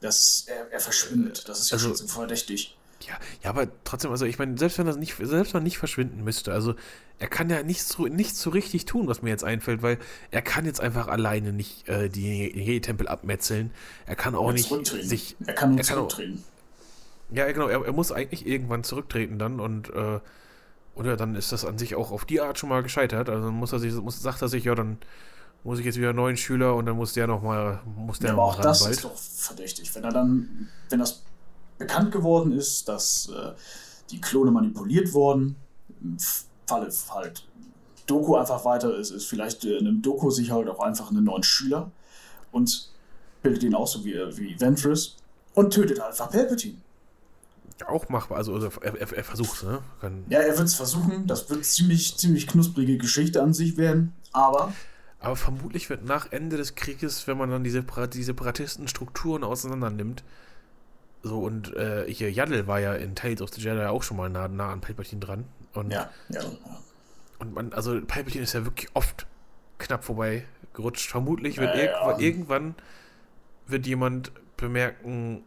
das, er, er verschwindet. Das ist ja also, schon verdächtig. Ja, ja, aber trotzdem, also ich meine, selbst wenn das nicht, selbst wenn er nicht verschwinden müsste, also er kann ja nichts so, nichts so richtig tun, was mir jetzt einfällt, weil er kann jetzt einfach alleine nicht äh, die Jedi-Tempel abmetzeln. Er kann auch nicht sich. Er kann nur er zurücktreten. Auch, ja, genau, er, er, muss eigentlich irgendwann zurücktreten dann und äh, oder dann ist das an sich auch auf die Art schon mal gescheitert. Also dann muss er sich, muss, sagt er sich, ja, dann muss ich jetzt wieder einen neuen Schüler und dann muss der nochmal, muss der ja, aber auch das bald. ist doch verdächtig. Wenn er dann, wenn das bekannt geworden ist, dass äh, die Klone manipuliert wurden, im Falle halt Doku einfach weiter ist, ist vielleicht äh, einem Doku sich halt auch einfach einen neuen Schüler und bildet ihn auch so wie, wie Ventress und tötet einfach Palpatine. Auch machbar, also, also er, er, er versucht es, ne? Kann ja, er wird es versuchen. Das wird ziemlich, ziemlich knusprige Geschichte an sich werden, aber. Aber vermutlich wird nach Ende des Krieges, wenn man dann diese, die Separatisten-Strukturen auseinander nimmt, so, und äh, hier, Yaddle war ja in Tales of the Jedi auch schon mal nah, nah an Palpatine dran. Und, ja, ja. Und man, also Palpatine ist ja wirklich oft knapp vorbei gerutscht. Vermutlich wird ja, irgendwann, ja. irgendwann wird jemand bemerken,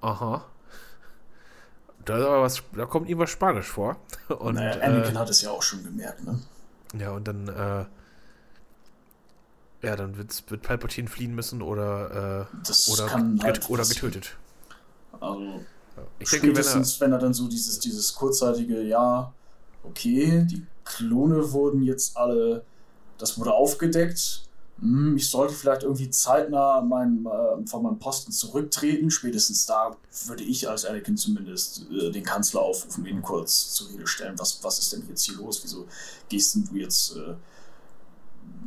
aha, da, was, da kommt ihm was Spanisch vor. Und, naja, Anakin äh, hat es ja auch schon gemerkt, ne? Ja, und dann, äh, ja, dann wird, wird Palpatine fliehen müssen oder, äh, oder, halt oder getötet. Also ich spätestens, denke, wenn er, wenn er dann so dieses, dieses kurzzeitige, ja, okay, die Klone wurden jetzt alle, das wurde aufgedeckt, hm, ich sollte vielleicht irgendwie zeitnah mein, äh, von meinem Posten zurücktreten. Spätestens da würde ich als Anakin zumindest äh, den Kanzler aufrufen, ihn kurz zur Rede stellen. Was, was ist denn jetzt hier los? Wieso gehst du jetzt? Äh,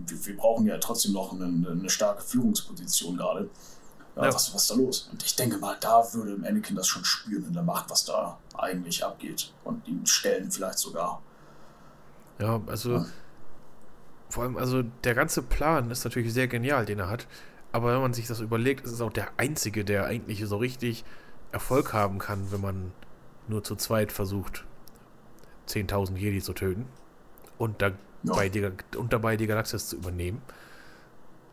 wir, wir, brauchen ja trotzdem noch eine, eine starke Führungsposition gerade. Ja, Was, was ist da los? Und ich denke mal, da würde Anakin das schon spüren in der Macht, was da eigentlich abgeht. Und ihn stellen vielleicht sogar. Ja, also ja. vor allem, also der ganze Plan ist natürlich sehr genial, den er hat. Aber wenn man sich das überlegt, ist es auch der einzige, der eigentlich so richtig Erfolg haben kann, wenn man nur zu zweit versucht, 10.000 Jedi zu töten und, da ja. die, und dabei die Galaxis zu übernehmen.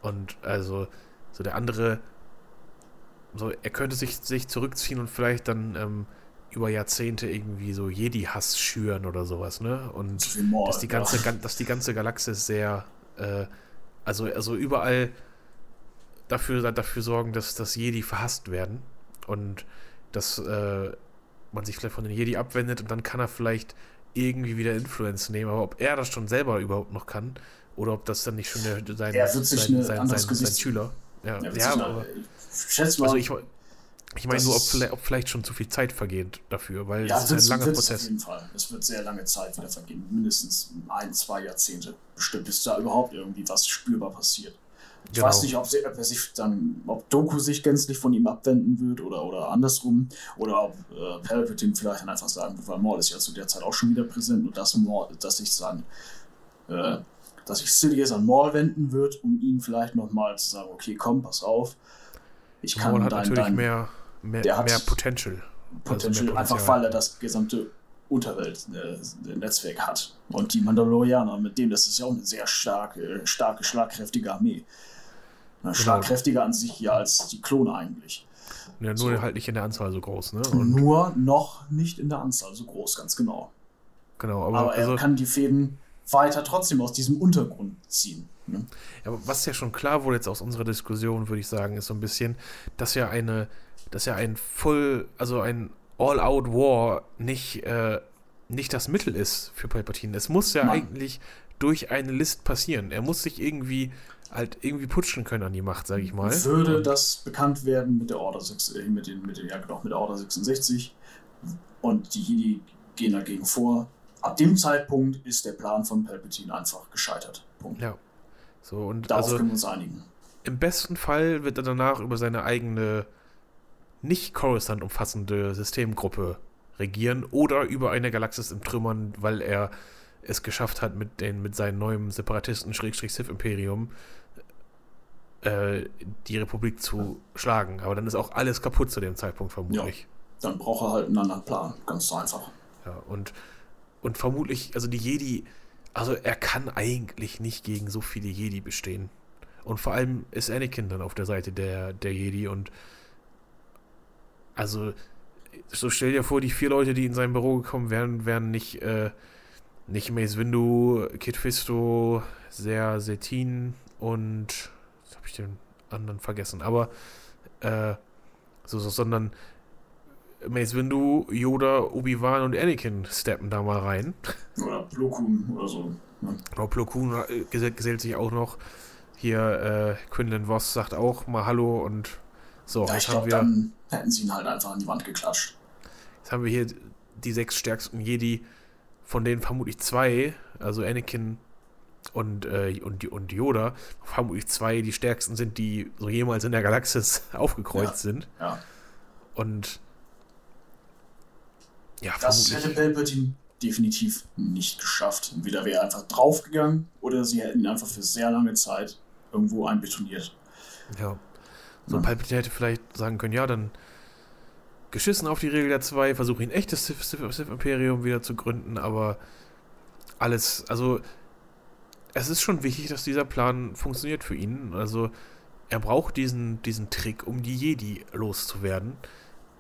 Und also, so der andere so, er könnte sich, sich zurückziehen und vielleicht dann ähm, über Jahrzehnte irgendwie so Jedi-Hass schüren oder sowas, ne? Und Mord, dass die ganze, ja. dass die ganze Galaxis sehr, äh, also, also überall dafür, dafür sorgen, dass, dass Jedi verhasst werden und dass äh, man sich vielleicht von den Jedi abwendet und dann kann er vielleicht irgendwie wieder Influence nehmen, aber ob er das schon selber überhaupt noch kann oder ob das dann nicht schon der, sein, sein, sein, sein, sein, Schüler. Ja, ja, aber, schätze mal. Also ich, ich meine nur, ob vielleicht, ob vielleicht, schon zu viel Zeit vergeht dafür, weil ja, das ist ein langer Prozess. Auf jeden Fall. Es wird sehr lange Zeit wieder vergehen. Mindestens ein, zwei Jahrzehnte bestimmt, bis da überhaupt irgendwie was spürbar passiert. Ich genau. weiß nicht, ob, sie, ob, er sich dann, ob Doku sich gänzlich von ihm abwenden wird oder, oder andersrum. Oder ob äh, Palpatine vielleicht dann einfach sagen wird, weil Maul ist ja zu der Zeit auch schon wieder präsent und dass, Maul, dass sich dann äh, dass sich Sidious an Maul wenden wird, um ihn vielleicht nochmal zu sagen, okay, komm, pass auf. Ich kann Maul hat dein, natürlich dein, mehr, mehr, mehr Potential. Potential, also einfach weil er das gesamte Unterweltnetzwerk äh, hat. Und die Mandalorianer, mit dem, das ist ja auch eine sehr starke, starke, schlagkräftige Armee. Genau. Schlagkräftiger an sich ja als die Klone eigentlich. Ja, nur so. halt nicht in der Anzahl so groß, ne? Und nur noch nicht in der Anzahl so groß, ganz genau. Genau, aber, aber er also, kann die Fäden weiter trotzdem aus diesem Untergrund ziehen. Ne? Ja, was ja schon klar wurde jetzt aus unserer Diskussion, würde ich sagen, ist so ein bisschen, dass ja eine, dass ja ein Full, also ein All-Out-War nicht, äh, nicht das Mittel ist für Palpatine. Es muss ja Nein. eigentlich durch eine List passieren. Er muss sich irgendwie halt irgendwie putschen können an die Macht, sage ich mal. Würde und das bekannt werden mit der Order 6, äh, mit den, mit den, ja genau, mit der Order 66 und die Jedi gehen dagegen vor, ab dem Zeitpunkt ist der Plan von Palpatine einfach gescheitert. Punkt. Ja. So, und Darauf also, können wir uns einigen. Im besten Fall wird er danach über seine eigene nicht Coruscant umfassende Systemgruppe regieren oder über eine Galaxis im Trümmern, weil er es geschafft hat, mit, den, mit seinem neuen Separatisten-Sith-Imperium äh, die Republik zu schlagen. Aber dann ist auch alles kaputt zu dem Zeitpunkt vermutlich. Ja, dann braucht er halt einen anderen Plan, ganz einfach. Ja, und und vermutlich, also die Jedi, also er kann eigentlich nicht gegen so viele Jedi bestehen. Und vor allem ist Anakin dann auf der Seite der, der Jedi und also so stell dir vor, die vier Leute, die in sein Büro gekommen wären, wären nicht, äh, nicht Mace Windu, Kid Fisto, Ser Setin und jetzt habe ich den anderen vergessen, aber äh, so, so, sondern Mace Windu, Yoda, Obi-Wan und Anakin steppen da mal rein. Oder Plo Koon oder so. Ne? Genau, Plo Koon äh, gesellt, gesellt sich auch noch. Hier, äh, Quinlan Voss sagt auch mal Hallo und so. Ja, ich glaube, dann hätten sie ihn halt einfach an die Wand geklatscht. Jetzt haben wir hier die sechs stärksten Jedi, von denen vermutlich zwei, also Anakin und, äh, und, und Yoda, vermutlich zwei die stärksten sind, die so jemals in der Galaxis aufgekreuzt ja, sind. Ja. Und ja, das hätte Palpatine definitiv nicht geschafft. Entweder wäre er einfach draufgegangen oder sie hätten ihn einfach für sehr lange Zeit irgendwo einbetoniert. Ja. So, ja. Palpatine hätte vielleicht sagen können, ja, dann geschissen auf die Regel der zwei, versuche ein echtes Sith-Imperium wieder zu gründen, aber alles, also es ist schon wichtig, dass dieser Plan funktioniert für ihn. Also er braucht diesen, diesen Trick, um die Jedi loszuwerden.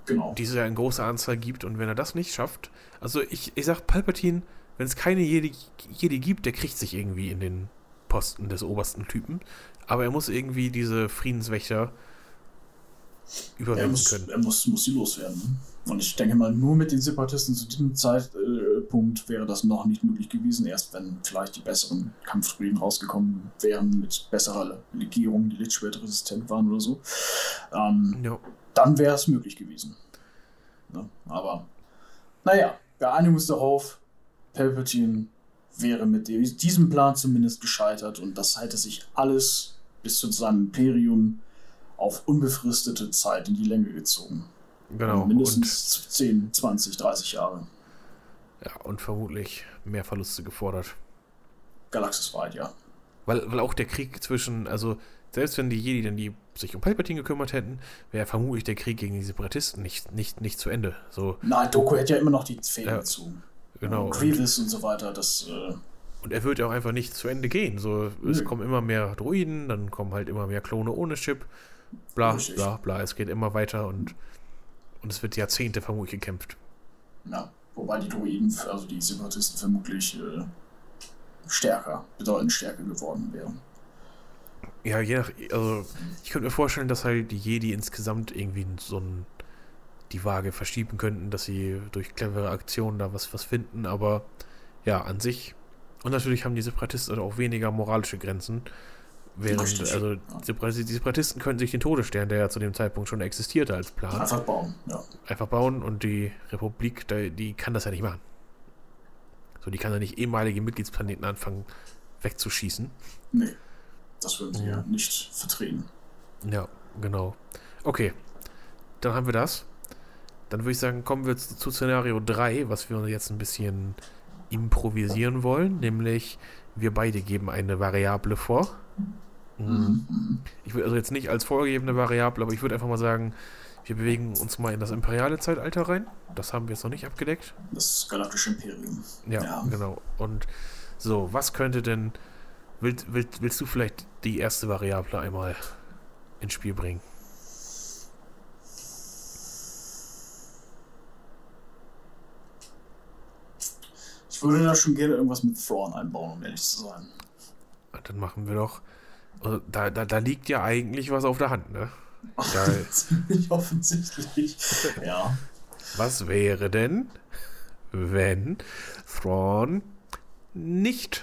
Genau. Die es ja in großer Anzahl gibt. Und wenn er das nicht schafft, also ich, ich sag Palpatine, wenn es keine Jedi, Jedi gibt, der kriegt sich irgendwie in den Posten des obersten Typen. Aber er muss irgendwie diese Friedenswächter überwinden er muss, können. Er muss, muss sie loswerden. Und ich denke mal, nur mit den Separatisten zu diesem Zeitpunkt wäre das noch nicht möglich gewesen. Erst wenn vielleicht die besseren Kampfdruiden rausgekommen wären mit besserer Legierung, die lichtschwertresistent waren oder so. Ähm, ja. Dann wäre es möglich gewesen. Ne? Aber naja, wir einigen uns darauf, Palpatine wäre mit diesem Plan zumindest gescheitert und das hätte sich alles bis zu seinem Imperium auf unbefristete Zeit in die Länge gezogen. Genau. mindestens und 10, 20, 30 Jahre. Ja, und vermutlich mehr Verluste gefordert. Galaxisweit, ja. Weil, weil auch der Krieg zwischen, also selbst wenn die Jedi dann die sich um Palpatine gekümmert hätten, wäre vermutlich der Krieg gegen die Separatisten nicht, nicht, nicht zu Ende. So, Nein, Doku hätte ja immer noch die Fäden ja, zu. Genau. Und Grievous und, und, so weiter, das. Äh und er wird ja auch einfach nicht zu Ende gehen. So, es kommen immer mehr Droiden, dann kommen halt immer mehr Klone ohne Chip. Bla, Richtig. bla, bla. Es geht immer weiter und, und es wird Jahrzehnte vermutlich gekämpft. Ja, wobei die Droiden, also die Separatisten vermutlich äh, stärker, bedeutend stärker geworden wären. Ja, je nach, also ich könnte mir vorstellen, dass halt die Jedi insgesamt irgendwie so ein, die Waage verschieben könnten, dass sie durch clevere Aktionen da was, was finden, aber ja, an sich. Und natürlich haben die Separatisten auch weniger moralische Grenzen. Während, also die Separatisten könnten sich den Todesstern, der ja zu dem Zeitpunkt schon existierte als Plan. Einfach bauen, ja. Einfach bauen und die Republik, die kann das ja nicht machen. So, die kann ja nicht ehemalige Mitgliedsplaneten anfangen wegzuschießen. Nee. Das würden sie ja, ja nicht vertreten. Ja, genau. Okay, dann haben wir das. Dann würde ich sagen, kommen wir zu, zu Szenario 3, was wir jetzt ein bisschen improvisieren wollen, nämlich wir beide geben eine Variable vor. Mhm. mhm. Ich würde also jetzt nicht als vorgegebene Variable, aber ich würde einfach mal sagen, wir bewegen uns mal in das imperiale Zeitalter rein. Das haben wir jetzt noch nicht abgedeckt. Das galaktische Imperium. Ja, ja. genau. Und so, was könnte denn Willst, willst, willst du vielleicht die erste Variable einmal ins Spiel bringen? Ich würde da schon gerne irgendwas mit Thrawn einbauen, um ehrlich zu sein. Dann machen wir doch. Also da, da, da liegt ja eigentlich was auf der Hand, ne? Da, Ziemlich offensichtlich. ja. Was wäre denn, wenn Thrawn nicht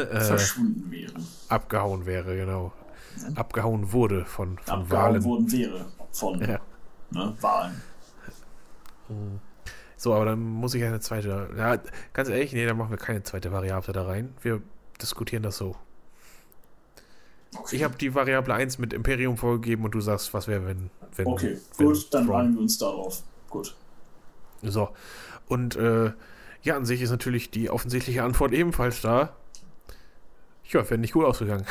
verschwunden wäre. Abgehauen wäre, genau. Mhm. Abgehauen wurde von, von Abgehauen Wahlen. worden wäre von ja. ne, Wahlen. Mhm. So, aber dann muss ich eine zweite. Ja, ganz ehrlich, nee, dann machen wir keine zweite Variable da rein. Wir diskutieren das so. Okay. Ich habe die Variable 1 mit Imperium vorgegeben und du sagst, was wäre, wenn, wenn. Okay, wenn gut, dann einigen wir uns darauf. Gut. So. Und äh, ja, an sich ist natürlich die offensichtliche Antwort ebenfalls da. Ja, wäre nicht gut ausgegangen.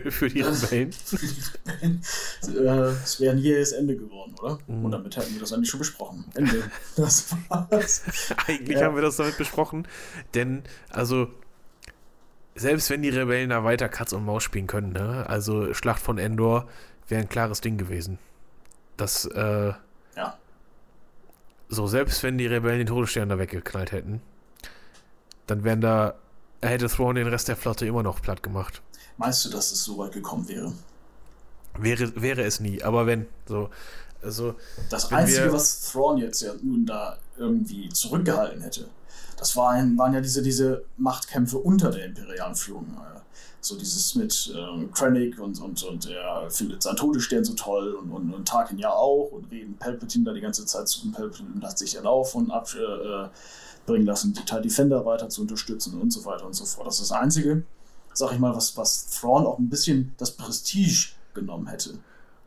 für die Rebellen. Äh, es wäre ein jähes Ende geworden, oder? Mhm. Und damit hätten wir das eigentlich schon besprochen. Ende. Das war's. eigentlich ja. haben wir das damit besprochen, denn, also, selbst wenn die Rebellen da weiter Katz und Maus spielen können, ne? Also Schlacht von Endor wäre ein klares Ding gewesen. Das, äh, ja. so, selbst wenn die Rebellen den Todesstern da weggeknallt hätten, dann wären da, hätte Thrawn den Rest der Flotte immer noch platt gemacht. Meinst du, dass es so weit gekommen wäre? Wäre, wäre es nie, aber wenn, so, also. Das Einzige, was Thrawn jetzt ja nun da irgendwie zurückgehalten hätte, das waren, waren ja diese, diese Machtkämpfe unter der imperialen Führung. Äh, so dieses mit ähm, Krennic und, und, und er findet seinen Todesstern so toll und, und, und Tarkin ja auch und reden Palpatine da die ganze Zeit zu und Palpatine hat sich dann auf und abbringen äh, lassen, die TIE Defender weiter zu unterstützen und so weiter und so fort. Das ist das Einzige, sag ich mal, was, was Thrawn auch ein bisschen das Prestige genommen hätte.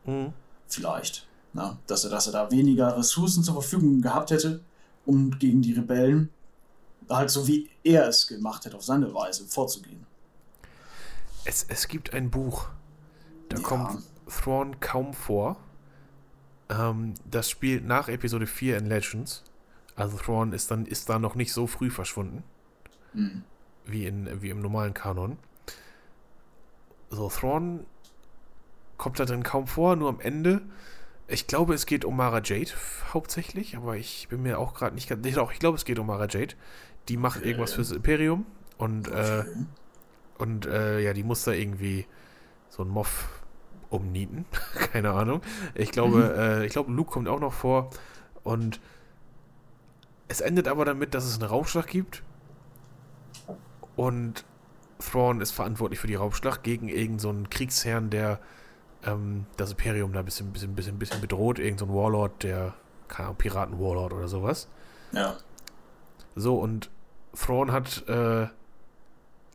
Mhm. Vielleicht. Na, dass, er, dass er da weniger Ressourcen zur Verfügung gehabt hätte, um gegen die Rebellen halt so wie er es gemacht hätte, auf seine Weise vorzugehen. Es, es gibt ein Buch, da ja. kommt Thrawn kaum vor. Ähm, das spielt nach Episode 4 in Legends. Also Thrawn ist dann ist da noch nicht so früh verschwunden. Mhm. Wie, in, wie im normalen Kanon. So, Thrawn kommt da drin kaum vor, nur am Ende. Ich glaube, es geht um Mara Jade hauptsächlich, aber ich bin mir auch gerade nicht ganz. Doch, ich glaube, es geht um Mara Jade. Die macht okay. irgendwas fürs Imperium und äh, und äh, ja, die muss da irgendwie so ein Moff umnieten. Keine Ahnung. Ich glaube, mhm. äh, ich glaube, Luke kommt auch noch vor. Und es endet aber damit, dass es eine Raumschlacht gibt. Und Thrawn ist verantwortlich für die Raumschlacht gegen irgendeinen so Kriegsherrn, der ähm, das Imperium da ein bisschen, bisschen, bisschen, bisschen bedroht. Irgend so Warlord, der, keine Ahnung, Piraten-Warlord oder sowas. Ja. So, und Thrawn hat äh,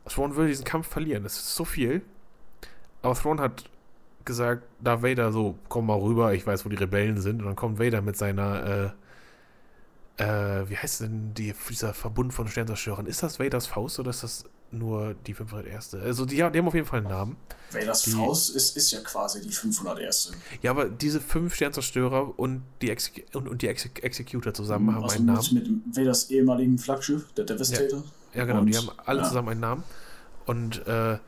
Thrawn will diesen Kampf verlieren. Das ist so viel. Aber Thrawn hat gesagt, da Vader so, komm mal rüber, ich weiß, wo die Rebellen sind. Und dann kommt Vader mit seiner, äh, äh, wie heißt denn die, dieser Verbund von Sternzerstörern? Ist das Vaders Faust oder ist das nur die 501. Also die, die haben auf jeden Fall einen Namen. Vaders die, Faust ist, ist ja quasi die 501. Ja, aber diese fünf Sternzerstörer und die, Exec und, und die Exec Executor zusammen also haben einen Namen. Mit Vaders ehemaligen Flaggschiff, der Devastator. Ja, ja genau, und, die haben alle ja. zusammen einen Namen. Und äh,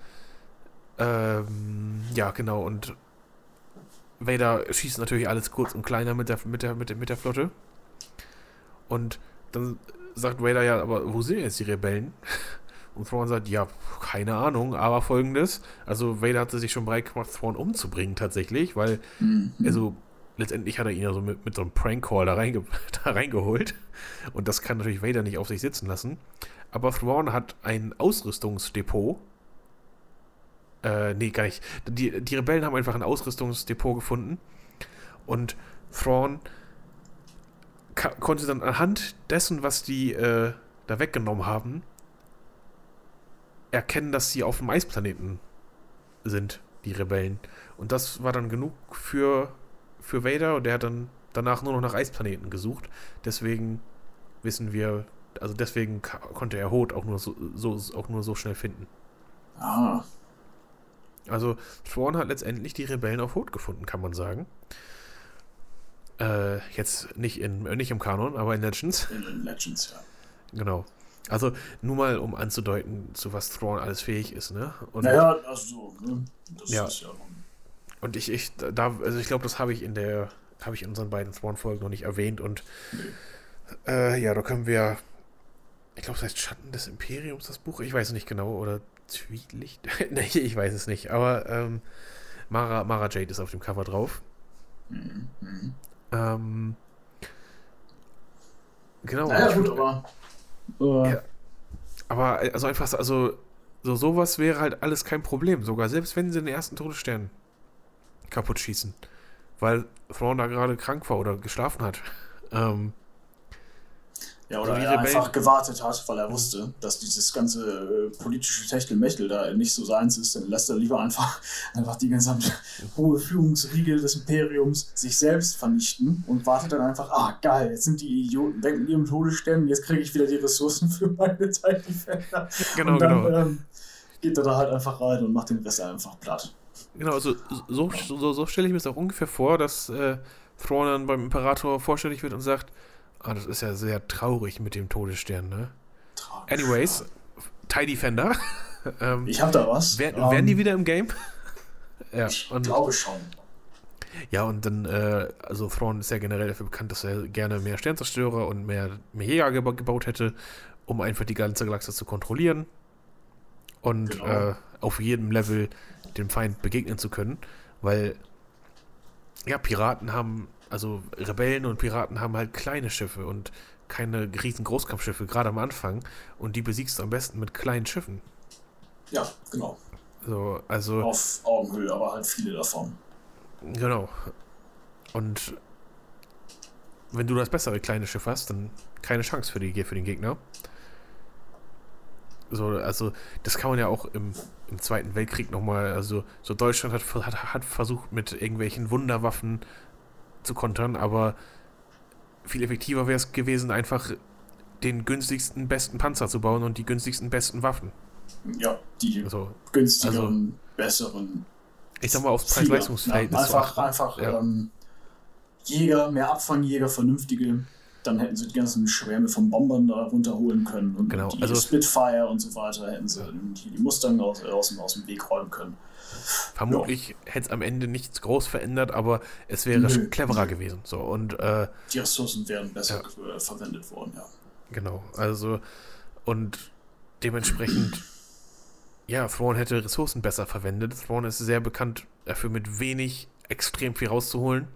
ähm, ja, genau, und Vader schießt natürlich alles kurz und kleiner mit der, mit der, mit der, mit der Flotte. Und dann sagt Vader ja, aber wo sind jetzt die Rebellen? Und Thrawn sagt, ja, keine Ahnung, aber folgendes. Also Vader hatte sich schon bereit gemacht, Thrawn umzubringen tatsächlich, weil, mhm. also letztendlich hat er ihn ja so mit, mit so einem Prank-Call da, reinge da reingeholt. Und das kann natürlich Vader nicht auf sich sitzen lassen. Aber Thrawn hat ein Ausrüstungsdepot. Äh, nee, gar nicht. Die, die Rebellen haben einfach ein Ausrüstungsdepot gefunden. Und Thrawn konnte dann anhand dessen, was die äh, da weggenommen haben, erkennen, dass sie auf dem Eisplaneten sind, die Rebellen. Und das war dann genug für, für Vader und der hat dann danach nur noch nach Eisplaneten gesucht. Deswegen wissen wir, also deswegen konnte er Hot auch nur so, so, auch nur so schnell finden. Ah. Also Thrawn hat letztendlich die Rebellen auf Hot gefunden, kann man sagen. Äh, jetzt nicht, in, nicht im Kanon, aber in Legends. In Legends, ja. Genau. Also nur mal, um anzudeuten, zu was Thrawn alles fähig ist, ne? Und, naja, also ne? Das ja. ist ja. Und ich, ich, da, also ich glaube, das habe ich in der, habe ich in unseren beiden Thrawn-Folgen noch nicht erwähnt und nee. äh, ja, da können wir, ich glaube, es heißt Schatten des Imperiums, das Buch, ich weiß es nicht genau, oder Tweetlicht, nee, ich weiß es nicht, aber ähm, Mara, Mara Jade ist auf dem Cover drauf. Mhm. Ähm, genau. Naja, gut, aber Uh. Ja. Aber äh, also einfach, also so sowas wäre halt alles kein Problem. Sogar selbst wenn sie den ersten Todesstern kaputt schießen. Weil Thrawn da gerade krank war oder geschlafen hat. Ähm, ja, oder also er einfach gewartet hat, weil er wusste, dass dieses ganze äh, politische Techtelmechtel da nicht so seins ist. Dann lässt er lieber einfach, einfach die gesamte hohe Führungsriege des Imperiums sich selbst vernichten und wartet dann einfach, ah geil, jetzt sind die Idioten weg mit ihrem Todesstern, jetzt kriege ich wieder die Ressourcen für meine Zeit Defender. Genau, und dann, genau. Ähm, geht er da halt einfach rein und macht den Rest einfach platt. Genau, also so, so, so stelle ich mir es auch ungefähr vor, dass äh, Thrawn dann beim Imperator vorstellig wird und sagt, Ah, das ist ja sehr traurig mit dem Todesstern, ne? Traurig. Anyways, TIE Defender. ähm, ich hab da was. Wer, um, werden die wieder im Game? ja, ich glaube schon. Ja, und dann, äh, also Thrawn ist ja generell dafür bekannt, dass er gerne mehr Sternzerstörer und mehr, mehr Jäger geba gebaut hätte, um einfach die ganze Galaxie zu kontrollieren und genau. äh, auf jedem Level dem Feind begegnen zu können, weil ja, Piraten haben, also Rebellen und Piraten haben halt kleine Schiffe und keine riesen Großkampfschiffe, gerade am Anfang. Und die besiegst du am besten mit kleinen Schiffen. Ja, genau. So, also. Auf Augenhöhe, aber halt viele davon. Genau. Und wenn du das bessere kleine Schiff hast, dann keine Chance für, die, für den Gegner. So, also, das kann man ja auch im, im Zweiten Weltkrieg nochmal, also, so Deutschland hat, hat, hat versucht, mit irgendwelchen Wunderwaffen zu kontern, aber viel effektiver wäre es gewesen, einfach den günstigsten, besten Panzer zu bauen und die günstigsten, besten Waffen. Ja, die also, günstigeren, also, besseren. Ich sag mal, aufs Preis-Leistungsverhältnis. Ja, einfach, einfach ja. ähm, Jäger, mehr Abfangjäger, vernünftige. Dann hätten sie die ganzen Schwärme von Bombern da runterholen können und genau, die also, Spitfire und so weiter hätten sie die, die Mustang aus, aus, aus dem Weg räumen können. Vermutlich ja. hätte es am Ende nichts groß verändert, aber es wäre Nö. cleverer gewesen. So, und, äh, die Ressourcen wären besser ja. verwendet worden, ja. Genau, also und dementsprechend, ja, Thrawn hätte Ressourcen besser verwendet. Thrawn ist sehr bekannt dafür, mit wenig extrem viel rauszuholen.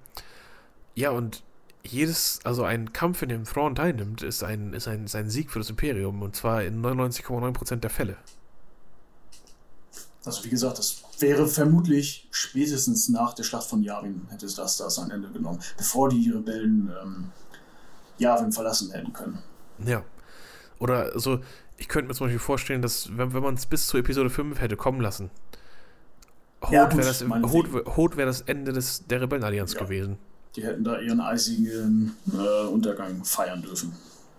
Ja, und jedes, also ein Kampf, in dem Thrawn teilnimmt, ist ein, ist ein, ist ein Sieg für das Imperium und zwar in 99,9% der Fälle. Also wie gesagt, das wäre vermutlich spätestens nach der Schlacht von Yavin hätte das da sein Ende genommen, bevor die Rebellen ähm, Yavin verlassen hätten können. Ja. Oder so, ich könnte mir zum Beispiel vorstellen, dass wenn, wenn man es bis zur Episode 5 hätte kommen lassen, Hot ja, wäre das, wär das Ende des, der Rebellenallianz ja. gewesen. Die hätten da ihren eisigen äh, Untergang feiern dürfen.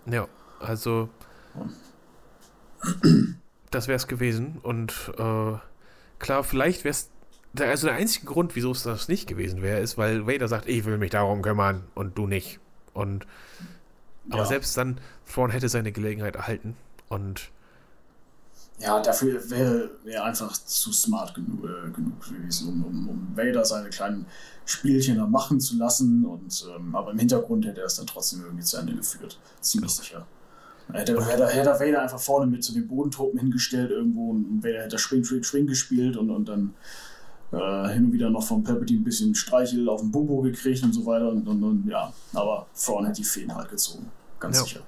Ja, also ja. das wäre es gewesen und äh, klar, vielleicht wäre es. Also der einzige Grund, wieso es das nicht gewesen wäre, ist, weil Vader sagt, ich will mich darum kümmern und du nicht. Und aber ja. selbst dann, Thrawn hätte seine Gelegenheit erhalten und ja, dafür wäre er einfach zu smart genug, äh, genug gewesen, um, um, um, Vader seine kleinen Spielchen da machen zu lassen. Und, ähm, aber im Hintergrund hätte er es dann trotzdem irgendwie zu Ende geführt. Ziemlich genau. sicher. Hätte, hätte, hätte Vader einfach vorne mit zu den Bodentruppen hingestellt irgendwo und Vader hätte Spring, Spring, Spring gespielt und, und dann äh, hin und wieder noch von Palpatine ein bisschen Streichel auf den Bobo gekriegt und so weiter und, und, und ja, aber vorne hätte die Feen halt gezogen, ganz ja. sicher.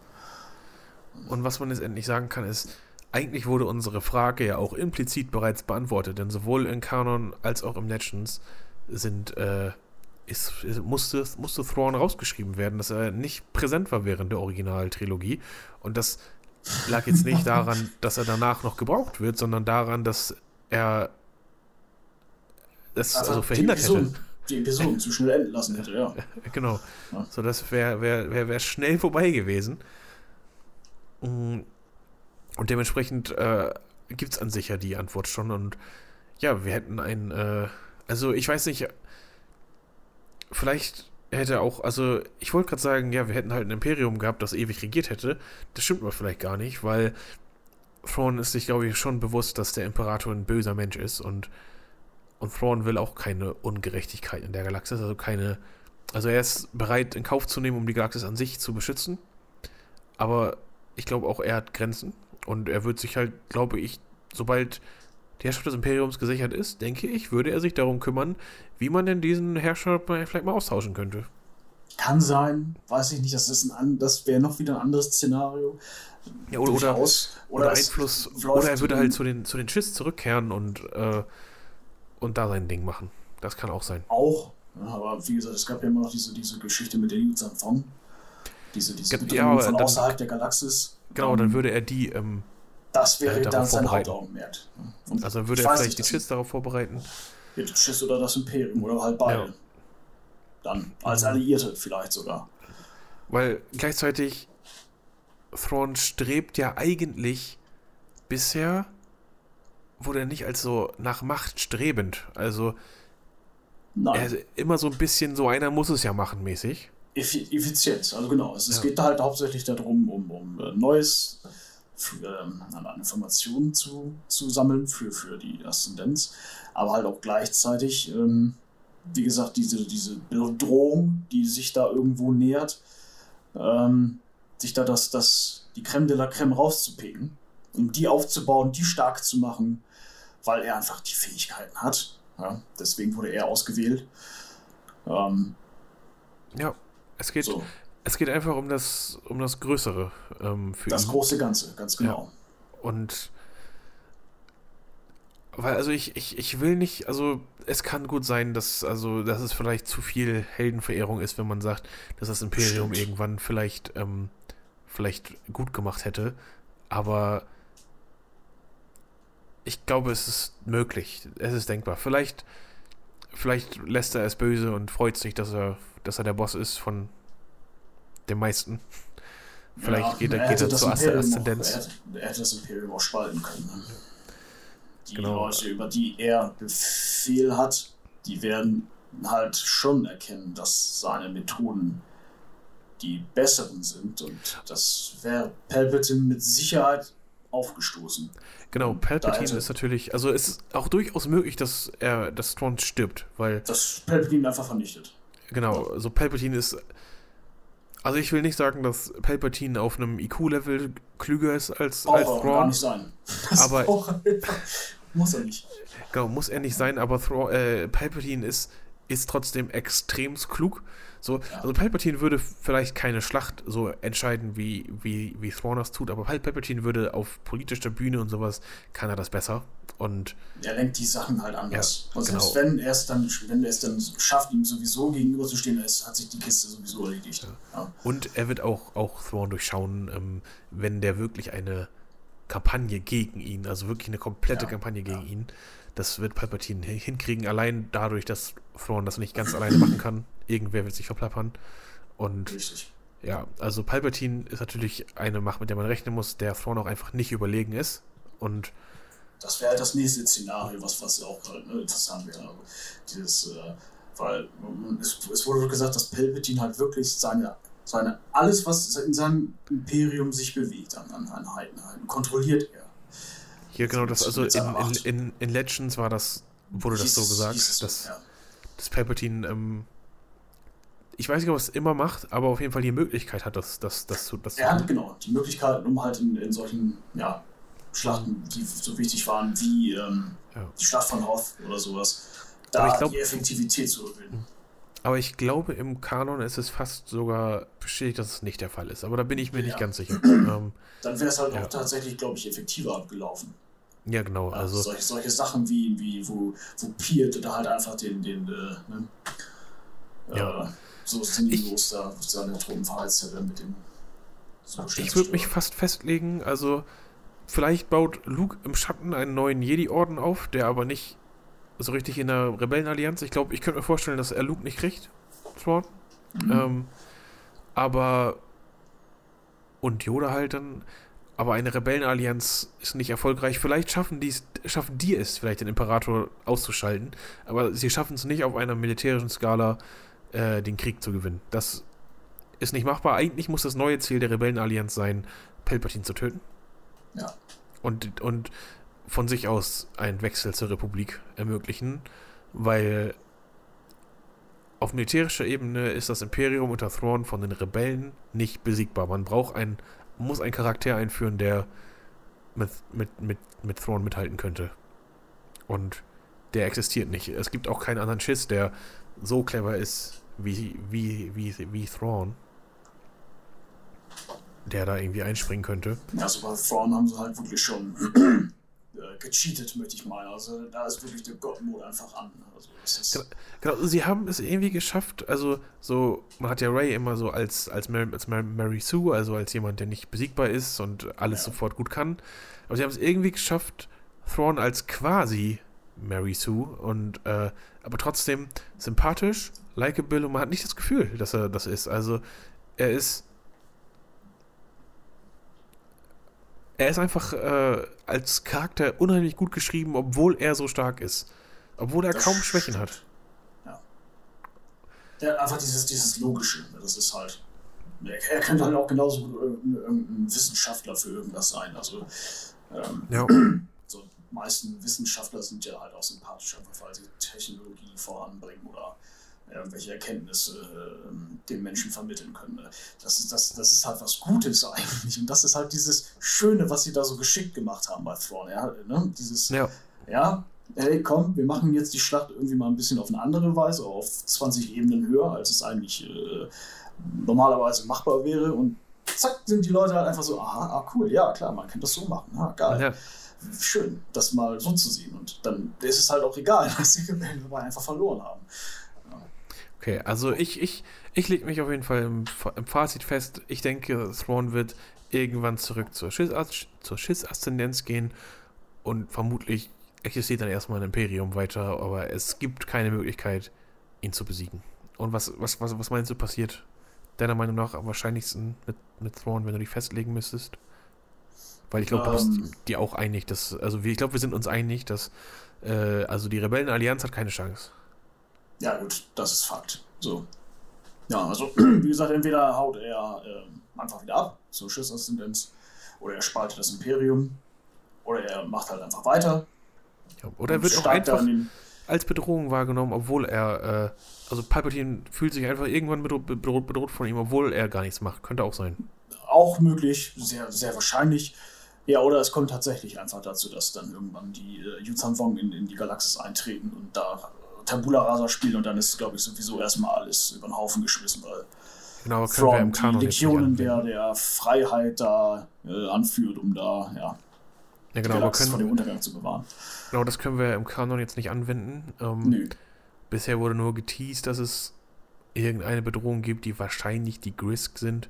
Und was man jetzt endlich sagen kann, ist, eigentlich wurde unsere Frage ja auch implizit bereits beantwortet, denn sowohl in Kanon als auch im Legends sind äh, ist, musste, musste Thrawn rausgeschrieben werden, dass er nicht präsent war während der Originaltrilogie. Und das lag jetzt nicht daran, dass er danach noch gebraucht wird, sondern daran, dass er das also, also verhindert die Episode, hätte. Die Episoden zu schnell enden lassen hätte, ja. Genau. Ja. So, das wäre wär, wär, wär schnell vorbei gewesen. Mm. Und dementsprechend äh, gibt es an sich ja die Antwort schon. Und ja, wir hätten ein, äh, also ich weiß nicht, vielleicht hätte auch, also ich wollte gerade sagen, ja, wir hätten halt ein Imperium gehabt, das ewig regiert hätte. Das stimmt aber vielleicht gar nicht, weil Thrawn ist sich, glaube ich, schon bewusst, dass der Imperator ein böser Mensch ist und, und Thrawn will auch keine Ungerechtigkeit in der Galaxis, also keine, also er ist bereit in Kauf zu nehmen, um die Galaxis an sich zu beschützen, aber ich glaube auch, er hat Grenzen und er wird sich halt, glaube ich, sobald die Herrschaft des Imperiums gesichert ist, denke ich, würde er sich darum kümmern, wie man denn diesen Herrscher vielleicht mal austauschen könnte. Kann sein, weiß ich nicht, das, ist ein, das wäre noch wieder ein anderes Szenario. Ja, oder, oder, oder, oder Einfluss, oder er würde halt zu den, zu den Schiss zurückkehren und, äh, und da sein Ding machen. Das kann auch sein. Auch, ja, aber wie gesagt, es gab ja immer noch diese, diese Geschichte mit der Yuuzhan Fong. Diese, diese ja, von außerhalb der Galaxis. Genau, um, dann würde er die ähm, das wäre äh, dann sein Hauptaugenmerk. Also würde er vielleicht die Chiss darauf vorbereiten? Chiss oder das Imperium oder halt beide. Ja. Dann als mhm. Alliierte vielleicht sogar. Weil gleichzeitig Thrawn strebt ja eigentlich bisher wurde er nicht als so nach Macht strebend. Also er immer so ein bisschen so einer muss es ja machen mäßig. Effizienz, also genau. Es, ja. geht halt hauptsächlich darum, um, um äh, neues für, ähm, an Informationen zu, zu sammeln für, für die Aszendenz, aber halt auch gleichzeitig ähm, wie gesagt, diese, diese Bedrohung, die sich da irgendwo nähert, ähm, sich da das, das, die Creme de la Creme rauszupicken, um die aufzubauen, die stark zu machen, weil er einfach die Fähigkeiten hat. Ja, deswegen wurde er ausgewählt. Ähm, ja, es geht, so. es geht einfach um das, um das Größere ähm, für Das ihn. große Ganze, ganz genau. Ja. Und weil, also ich, ich, ich will nicht, also es kann gut sein, dass, also, dass es vielleicht zu viel Heldenverehrung ist, wenn man sagt, dass das Imperium Stimmt. irgendwann vielleicht, ähm, vielleicht gut gemacht hätte. Aber ich glaube, es ist möglich. Es ist denkbar. Vielleicht, vielleicht lässt er es böse und freut sich, dass er, dass er der Boss ist von den meisten. Vielleicht ja, geht er, geht er zur Aszendenz. Er, er hätte das Imperium auch spalten können. Die genau. Leute, über die er Befehl hat, die werden halt schon erkennen, dass seine Methoden die besseren sind und das wäre Palpatine mit Sicherheit aufgestoßen. Genau, Palpatine ist natürlich, also es ist auch durchaus möglich, dass er, dass Thrawn stirbt, weil. Dass Palpatine einfach vernichtet. Genau, also Palpatine ist. Also ich will nicht sagen, dass Palpatine auf einem IQ-Level klüger ist als, als Thrawn. Gar nicht sein. Das aber muss er nicht. Genau, muss er nicht sein, aber Thraw, äh, Palpatine ist, ist trotzdem extrem klug. So, ja. Also Palpatine würde vielleicht keine Schlacht so entscheiden, wie, wie, wie Thrawn das tut, aber Palpatine würde auf politischer Bühne und sowas, kann er das besser. Und er lenkt die Sachen halt anders. Ja, und genau. selbst wenn er es dann, wenn er es dann schafft, ihm sowieso gegenüberzustehen, ist, hat sich die Kiste sowieso erledigt. Ja. Und er wird auch, auch Thrawn durchschauen, ähm, wenn der wirklich eine Kampagne gegen ihn, also wirklich eine komplette ja, Kampagne gegen ja. ihn. Das wird Palpatine hinkriegen, allein dadurch, dass Thrawn das nicht ganz alleine machen kann. Irgendwer wird sich verplappern. Und Richtig. ja, also Palpatine ist natürlich eine Macht, mit der man rechnen muss, der Thrawn auch einfach nicht überlegen ist. Und das wäre halt das nächste Szenario, was, was auch halt, ne, interessant wäre. Dieses, äh, weil es, es wurde gesagt, dass Palpatine halt wirklich seine seine, alles, was in seinem Imperium sich bewegt an, an Einheiten, kontrolliert er. Hier genau das, also in, in, in, in, Legends war das, wurde das so gesagt, dass, ja. Dass Palpatine, ähm, ich weiß nicht, ob er es immer macht, aber auf jeden Fall die Möglichkeit hat, das, das, das, das, das Er hat genau die Möglichkeit, um halt in, in solchen ja, Schlachten, die so wichtig waren, wie ähm, ja. die Schlacht von Hoth oder sowas, da glaub, die Effektivität zu gewinnen. Aber ich glaube, im Kanon ist es fast sogar bestätigt, dass es nicht der Fall ist. Aber da bin ich mir ja. nicht ganz sicher. ähm, Dann wäre es halt auch tatsächlich, glaube ich, effektiver abgelaufen. Ja, genau. Also, solche, solche Sachen wie, wie wo, wo Piet oder halt einfach den, den äh, ne, ja. äh, so sinnlos da seine Truppen verheizt hätte mit dem. So ich würde mich fast festlegen, also vielleicht baut Luke im Schatten einen neuen Jedi-Orden auf, der aber nicht so richtig in der Rebellenallianz. Ich glaube, ich könnte mir vorstellen, dass er Luke nicht kriegt. Thrawn. Mhm. Ähm, aber. Und Yoda halt dann. Aber eine Rebellenallianz ist nicht erfolgreich. Vielleicht schaffen, die's, schaffen die es, vielleicht den Imperator auszuschalten. Aber sie schaffen es nicht auf einer militärischen Skala, äh, den Krieg zu gewinnen. Das ist nicht machbar. Eigentlich muss das neue Ziel der Rebellenallianz sein, Palpatine zu töten. Ja. Und, und von sich aus einen Wechsel zur Republik ermöglichen, weil auf militärischer Ebene ist das Imperium unter Thrawn von den Rebellen nicht besiegbar. Man braucht einen, muss einen Charakter einführen, der mit, mit, mit, mit Thrawn mithalten könnte. Und der existiert nicht. Es gibt auch keinen anderen Schiss, der so clever ist wie, wie, wie, wie Thrawn. Der da irgendwie einspringen könnte. Ja, also bei Thrawn haben sie halt wirklich schon äh, gecheatet, möchte ich meinen. Also da ist wirklich der God-Mode einfach an. Also, genau, genau, sie haben es irgendwie geschafft, also so, man hat ja Ray immer so als, als, Mary, als Mary Sue, also als jemand, der nicht besiegbar ist und alles ja. sofort gut kann. Aber sie haben es irgendwie geschafft, Thrawn als quasi Mary Sue und äh, aber trotzdem sympathisch, likable und man hat nicht das Gefühl, dass er das ist. Also er ist er ist einfach äh, als Charakter unheimlich gut geschrieben, obwohl er so stark ist. Obwohl er das kaum Schwächen hat. Ja. ja. Einfach dieses, dieses Logische. Das ist halt. Er, könnte halt auch genauso irgendein Wissenschaftler für irgendwas sein. Also. Ähm, ja. So, meisten Wissenschaftler sind ja halt auch sympathisch, einfach weil sie Technologie voranbringen oder irgendwelche Erkenntnisse äh, den Menschen vermitteln können. Das ist, das, das ist halt was Gutes eigentlich. Und das ist halt dieses Schöne, was sie da so geschickt gemacht haben bei Thrawn. Ja, ne? Dieses, ja. ja, hey, komm, wir machen jetzt die Schlacht irgendwie mal ein bisschen auf eine andere Weise, auf 20 Ebenen höher, als es eigentlich äh, normalerweise machbar wäre. Und zack, sind die Leute halt einfach so, aha, ah, cool, ja, klar, man kann das so machen. Ah, geil. Ja. Schön, das mal so zu sehen. Und dann ist es halt auch egal, dass die Rebellen dabei einfach verloren haben. Okay, also ich, ich, ich lege mich auf jeden Fall im, im, Fazit fest. Ich denke, Thrawn wird irgendwann zurück zur Schiss-Aszendenz Schiss gehen und vermutlich existiert dann erstmal ein Imperium weiter, aber es gibt keine Möglichkeit, ihn zu besiegen. Und was, was, was, was meinst du passiert? Deiner Meinung nach am wahrscheinlichsten mit, mit Thrawn, wenn du dich festlegen müsstest? Weil ich glaube, du bist um, ähm. dir auch einig, dass, also ich glaube, wir sind uns einig, dass, äh, also die Rebellenallianz hat keine Chance. Ja, gut, das ist Fakt. So. Ja, also, wie gesagt, entweder haut er äh, einfach wieder ab zur Schiffsaszendenz oder er spaltet das Imperium oder er macht halt einfach weiter ja, oder er wird auch einfach als Bedrohung wahrgenommen, obwohl er, äh, also Palpatine fühlt sich einfach irgendwann bedroht, bedroht, bedroht, von ihm, obwohl er gar nichts macht. Könnte auch sein. Auch möglich, sehr, sehr wahrscheinlich. Ja, oder es kommt tatsächlich einfach dazu, dass dann irgendwann die äh, Yuzhan Wong in, in die Galaxis eintreten und da Tabula Rasa spielen und dann ist, glaube ich, sowieso erstmal alles über den Haufen geschmissen, weil genau, können wir im Kanon die Legionen der, der Freiheit da äh, anführt, um da, ja, ja, genau, aber können, vor dem Untergang zu bewahren. Genau, das können wir im Kanon jetzt nicht anwenden. Ähm, Nö. Bisher wurde nur geteased, dass es irgendeine Bedrohung gibt, die wahrscheinlich die Grisk sind,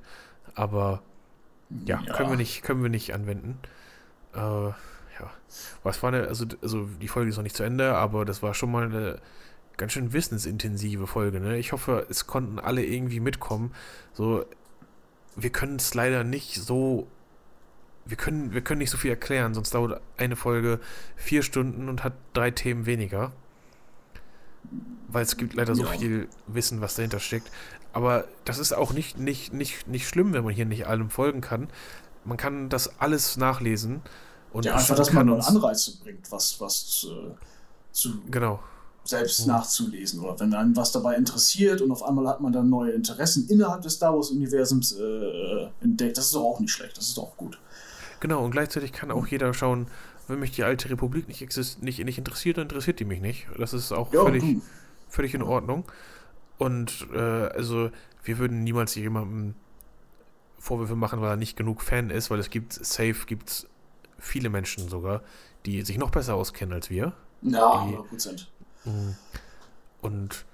aber ja, ja. können wir nicht, können wir nicht anwenden. Äh, ja. Was war eine, also, also die Folge ist noch nicht zu Ende, aber das war schon mal eine ganz schön wissensintensive Folge, ne? Ich hoffe, es konnten alle irgendwie mitkommen. So, wir können es leider nicht so wir können, wir können nicht so viel erklären, sonst dauert eine Folge vier Stunden und hat drei Themen weniger. Weil es gibt leider ja. so viel Wissen, was dahinter steckt. Aber das ist auch nicht, nicht, nicht, nicht schlimm, wenn man hier nicht allem folgen kann. Man kann das alles nachlesen. Und ja, einfach, dass man einen Anreiz bringt, was, was äh, zu genau. selbst mhm. nachzulesen. Oder wenn einen was dabei interessiert und auf einmal hat man dann neue Interessen innerhalb des Star Wars-Universums äh, entdeckt. Das ist doch auch nicht schlecht, das ist doch gut. Genau, und gleichzeitig kann auch jeder schauen, wenn mich die alte Republik nicht, nicht, nicht interessiert, dann interessiert die mich nicht. Das ist auch ja, völlig, völlig in Ordnung. Und äh, also wir würden niemals jemandem Vorwürfe machen, weil er nicht genug Fan ist, weil es gibt, safe gibt es viele Menschen sogar, die sich noch besser auskennen als wir. Ja, 100 Prozent. Mhm. Und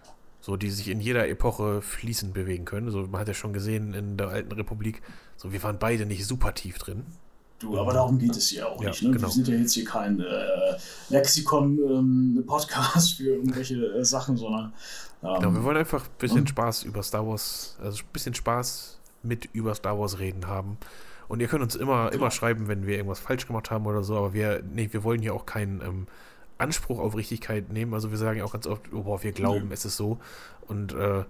so, die sich in jeder Epoche fließend bewegen können. So, man hat ja schon gesehen in der alten Republik, so wir waren beide nicht super tief drin. Du, aber darum geht es ja auch ja, nicht. Ne? Genau. Wir sind ja jetzt hier kein äh, Lexikon-Podcast ähm, für irgendwelche äh, Sachen, sondern. Ähm, genau, wir wollen einfach ein bisschen Spaß über Star Wars, also ein bisschen Spaß mit über Star Wars reden haben. Und ihr könnt uns immer, genau. immer schreiben, wenn wir irgendwas falsch gemacht haben oder so, aber wir, nee, wir wollen hier auch keinen ähm, Anspruch auf Richtigkeit nehmen. Also wir sagen ja auch ganz oft, oh, boah, wir glauben, nee. es ist so. Und äh,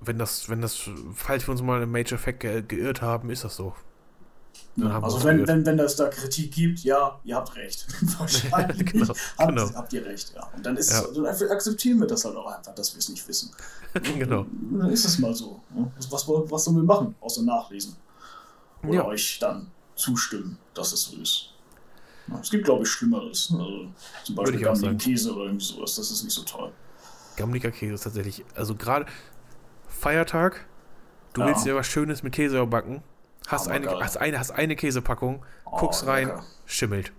wenn das, wenn das, falls wir uns mal im Major Fact ge geirrt haben, ist das so. Ja, also wenn, wenn, wenn das da Kritik gibt, ja, ihr habt recht. Wahrscheinlich genau, habt, genau. habt, ihr recht, ja. Und dann ist ja. dann akzeptieren wir das halt auch einfach, dass wir es nicht wissen. genau. Dann ist es mal so. Was, was sollen wir machen, außer nachlesen? Oder ja. euch dann zustimmen, dass es so ist. Es gibt, glaube ich, Schlimmeres. Also zum Beispiel gammeligen Käse oder irgendwie sowas. Das ist nicht so toll. Gammeliger Käse ist tatsächlich, also gerade Feiertag, du willst dir was Schönes mit Käse backen Hast, eine, hast, eine, hast eine Käsepackung, oh, guckst rein, lecker. schimmelt.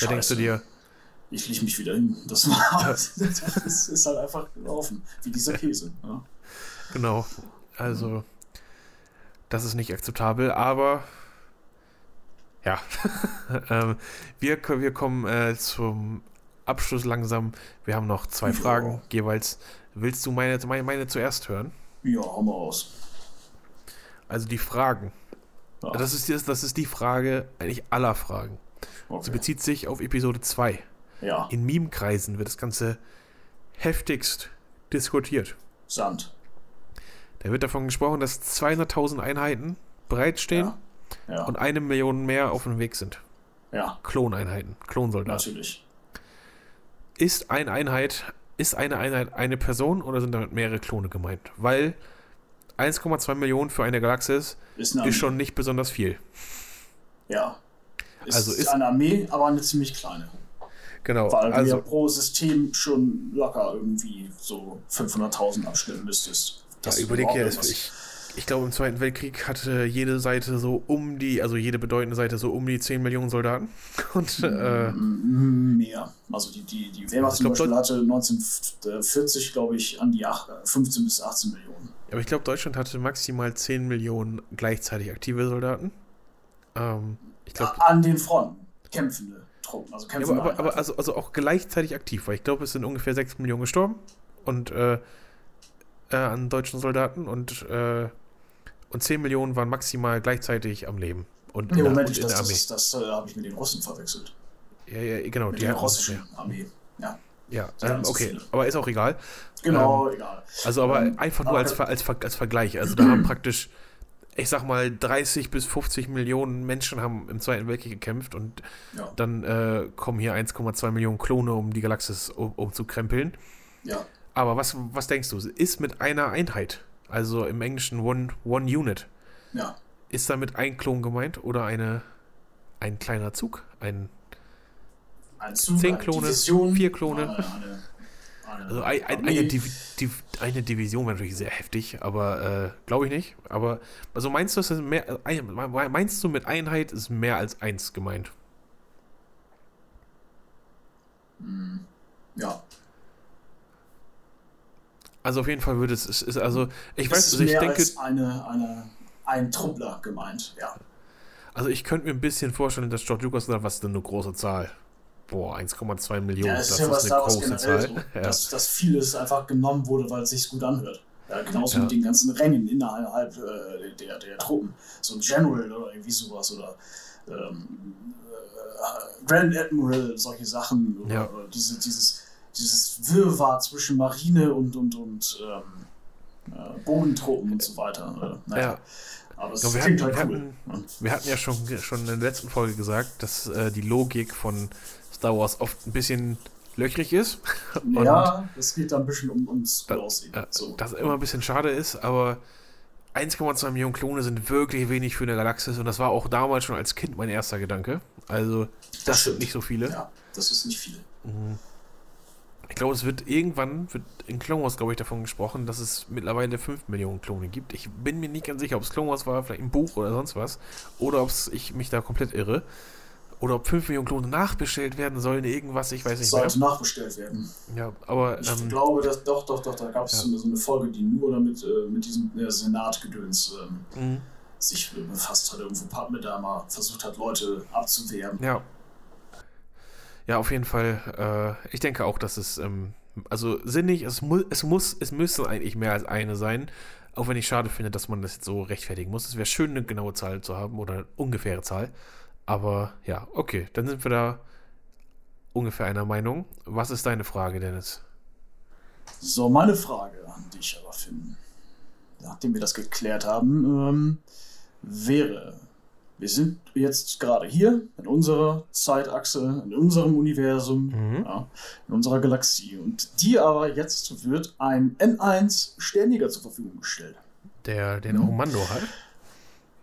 Da denkst du dir. Ich leg mich wieder hin. Das war's. das ist halt einfach gelaufen. Wie dieser Käse. Ja. Genau. Also, das ist nicht akzeptabel, aber ja. ähm, wir, wir kommen äh, zum Abschluss langsam. Wir haben noch zwei ja. Fragen jeweils. Willst du meine, meine, meine zuerst hören? Ja, hau mal aus. Also die Fragen. Ja. Das, ist, das ist die Frage eigentlich aller Fragen. Okay. Sie bezieht sich auf Episode 2. Ja. In Meme-Kreisen wird das Ganze heftigst diskutiert. Sand. Da wird davon gesprochen, dass 200.000 Einheiten bereitstehen ja. Ja. und eine Million mehr auf dem Weg sind. Ja. Kloneinheiten, Klonsoldaten. Natürlich. Ist eine Einheit, ist eine Einheit eine Person oder sind damit mehrere Klone gemeint? Weil 1,2 Millionen für eine Galaxis Ist, eine ist schon nicht besonders viel. Ja. Ist Also ist- eine Armee, aber eine ziemlich kleine. Genau. Weil du Also, ja pro System schon locker irgendwie so 500.000 abstellen müsstest. Ja, dass du überleg dir, ich, ich glaube, im Zweiten Weltkrieg hatte jede Seite so um die, also jede bedeutende Seite so um die 10 Millionen Soldaten. Und äh, Mm, Mehr. Also die, die, die Wehrmacht Ich zum glaub, Beispiel hatte 1940, glaube ich, an die ach- 15 bis 18 Millionen. aber ich glaube, Deutschland hatte maximal 10 Millionen gleichzeitig aktive Soldaten. Ähm, ich glaube, An den Fronten kämpfende Truppen. Also Ja, kämpfende aber, aber, aber Einheiten. also, also auch gleichzeitig aktiv, weil ich glaube, es sind ungefähr 6 Millionen gestorben und äh, äh, an deutschen Soldaten und, äh, und 10 Millionen waren maximal gleichzeitig am Leben. Und in, Nee, der, Moment, und in das, der das, das, äh, habe ich mit den Russen verwechselt. Ja, ja, genau, Mit die der russischen ja, Armee. Ja, ja ähm, so okay, viele. aber ist auch egal. genau, egal. Also aber Ähm, einfach nur aber- als, als, als Vergleich. Also da haben praktisch, ich sag mal, 30 bis 50 Millionen Menschen haben im Zweiten Weltkrieg gekämpft und Ja, dann äh, kommen hier 1,2 Millionen Klone, um die Galaxis um, umzukrempeln. ja. Aber was, was denkst du? Ist mit einer Einheit, also im Englischen One, one Unit, ja. ist damit ein Klon gemeint oder eine, ein kleiner Zug? Ein, Ein Zug, Zehn Klone, Division, vier Klone. Eine, eine, also ein, ein, eine, Divi, Div, eine Division wäre natürlich sehr heftig, aber äh, glaube ich nicht. Aber also meinst du, ist mehr, ein, meinst du mit Einheit ist mehr als eins gemeint? Ja, Also auf jeden Fall würde es, ist also ich weiß, ist also ich denke, als eine, eine, ein Truppler gemeint. Ja, also ich könnte mir ein bisschen vorstellen, dass George Lucas sagt, was ist denn eine große Zahl? Boah, 1,2 Millionen, ja das ist ist ja was eine da was große Zahl. so, Ja. dass, dass vieles einfach genommen wurde, weil es sich gut anhört. Ja, genauso Ja. mit den ganzen Rängen innerhalb äh, der, der Truppen. So ein General oder irgendwie sowas oder ähm, äh, Grand Admiral, solche Sachen. Oder, Ja. oder diese, dieses, dieses Wirrwarr zwischen Marine und, und, und ähm, äh, Bodentruppen und so weiter. Äh, naja. Ja. Aber es wir klingt hatten- halt wir cool. ne? Wir hatten ja schon, schon in der letzten Folge gesagt, dass äh, die Logik von Star Wars oft ein bisschen löchrig ist. Und Ja, es geht da ein bisschen um, ums Da- Aussehen. äh, so. das immer ein bisschen schade ist, aber 1,2 Millionen Klone sind wirklich wenig für eine Galaxis und das war auch damals schon als Kind mein erster Gedanke. Also, das, sind stimmt. nicht so viele. Ja, das ist nicht viel. Ich glaube, es wird irgendwann, wird in Clone Wars, glaube ich, davon gesprochen, dass es mittlerweile 5 Millionen Klone gibt. Ich bin mir nicht ganz sicher, ob es Clone Wars war, vielleicht ein Buch oder sonst was. Oder ob ich mich da komplett irre. Oder ob 5 Millionen Klone nachbestellt werden sollen, irgendwas, ich weiß nicht mehr. Sollte nachbestellt werden. Ja, aber Ich ähm, glaube, dass doch, doch, doch, da gab es Ja. so, eine, Folge, die nur damit äh, mit diesem äh, Senatgedöns ähm, mh, sich befasst hat. Irgendwo Padme da mal versucht hat, Leute abzuwehren. ja. Ja, auf jeden Fall. Äh, ich denke auch, dass es, ähm, also sinnig, es, mu es muss, es müsste eigentlich mehr als eine sein. Auch wenn ich schade finde, dass man das jetzt so rechtfertigen muss. Es wäre schön, eine genaue Zahl zu haben oder eine ungefähre Zahl. Aber ja, okay, dann sind wir da ungefähr einer Meinung. Was ist deine Frage, Dennis? So, meine Frage an dich aber, Finn, nachdem wir das geklärt haben, ähm, wäre, wir sind jetzt gerade hier in unserer Zeitachse, in unserem Universum, Mhm. ja, in unserer Galaxie. Und dir aber jetzt wird ein N1 Sternjäger zur Verfügung gestellt. Der, den Mhm. auch Mando hat?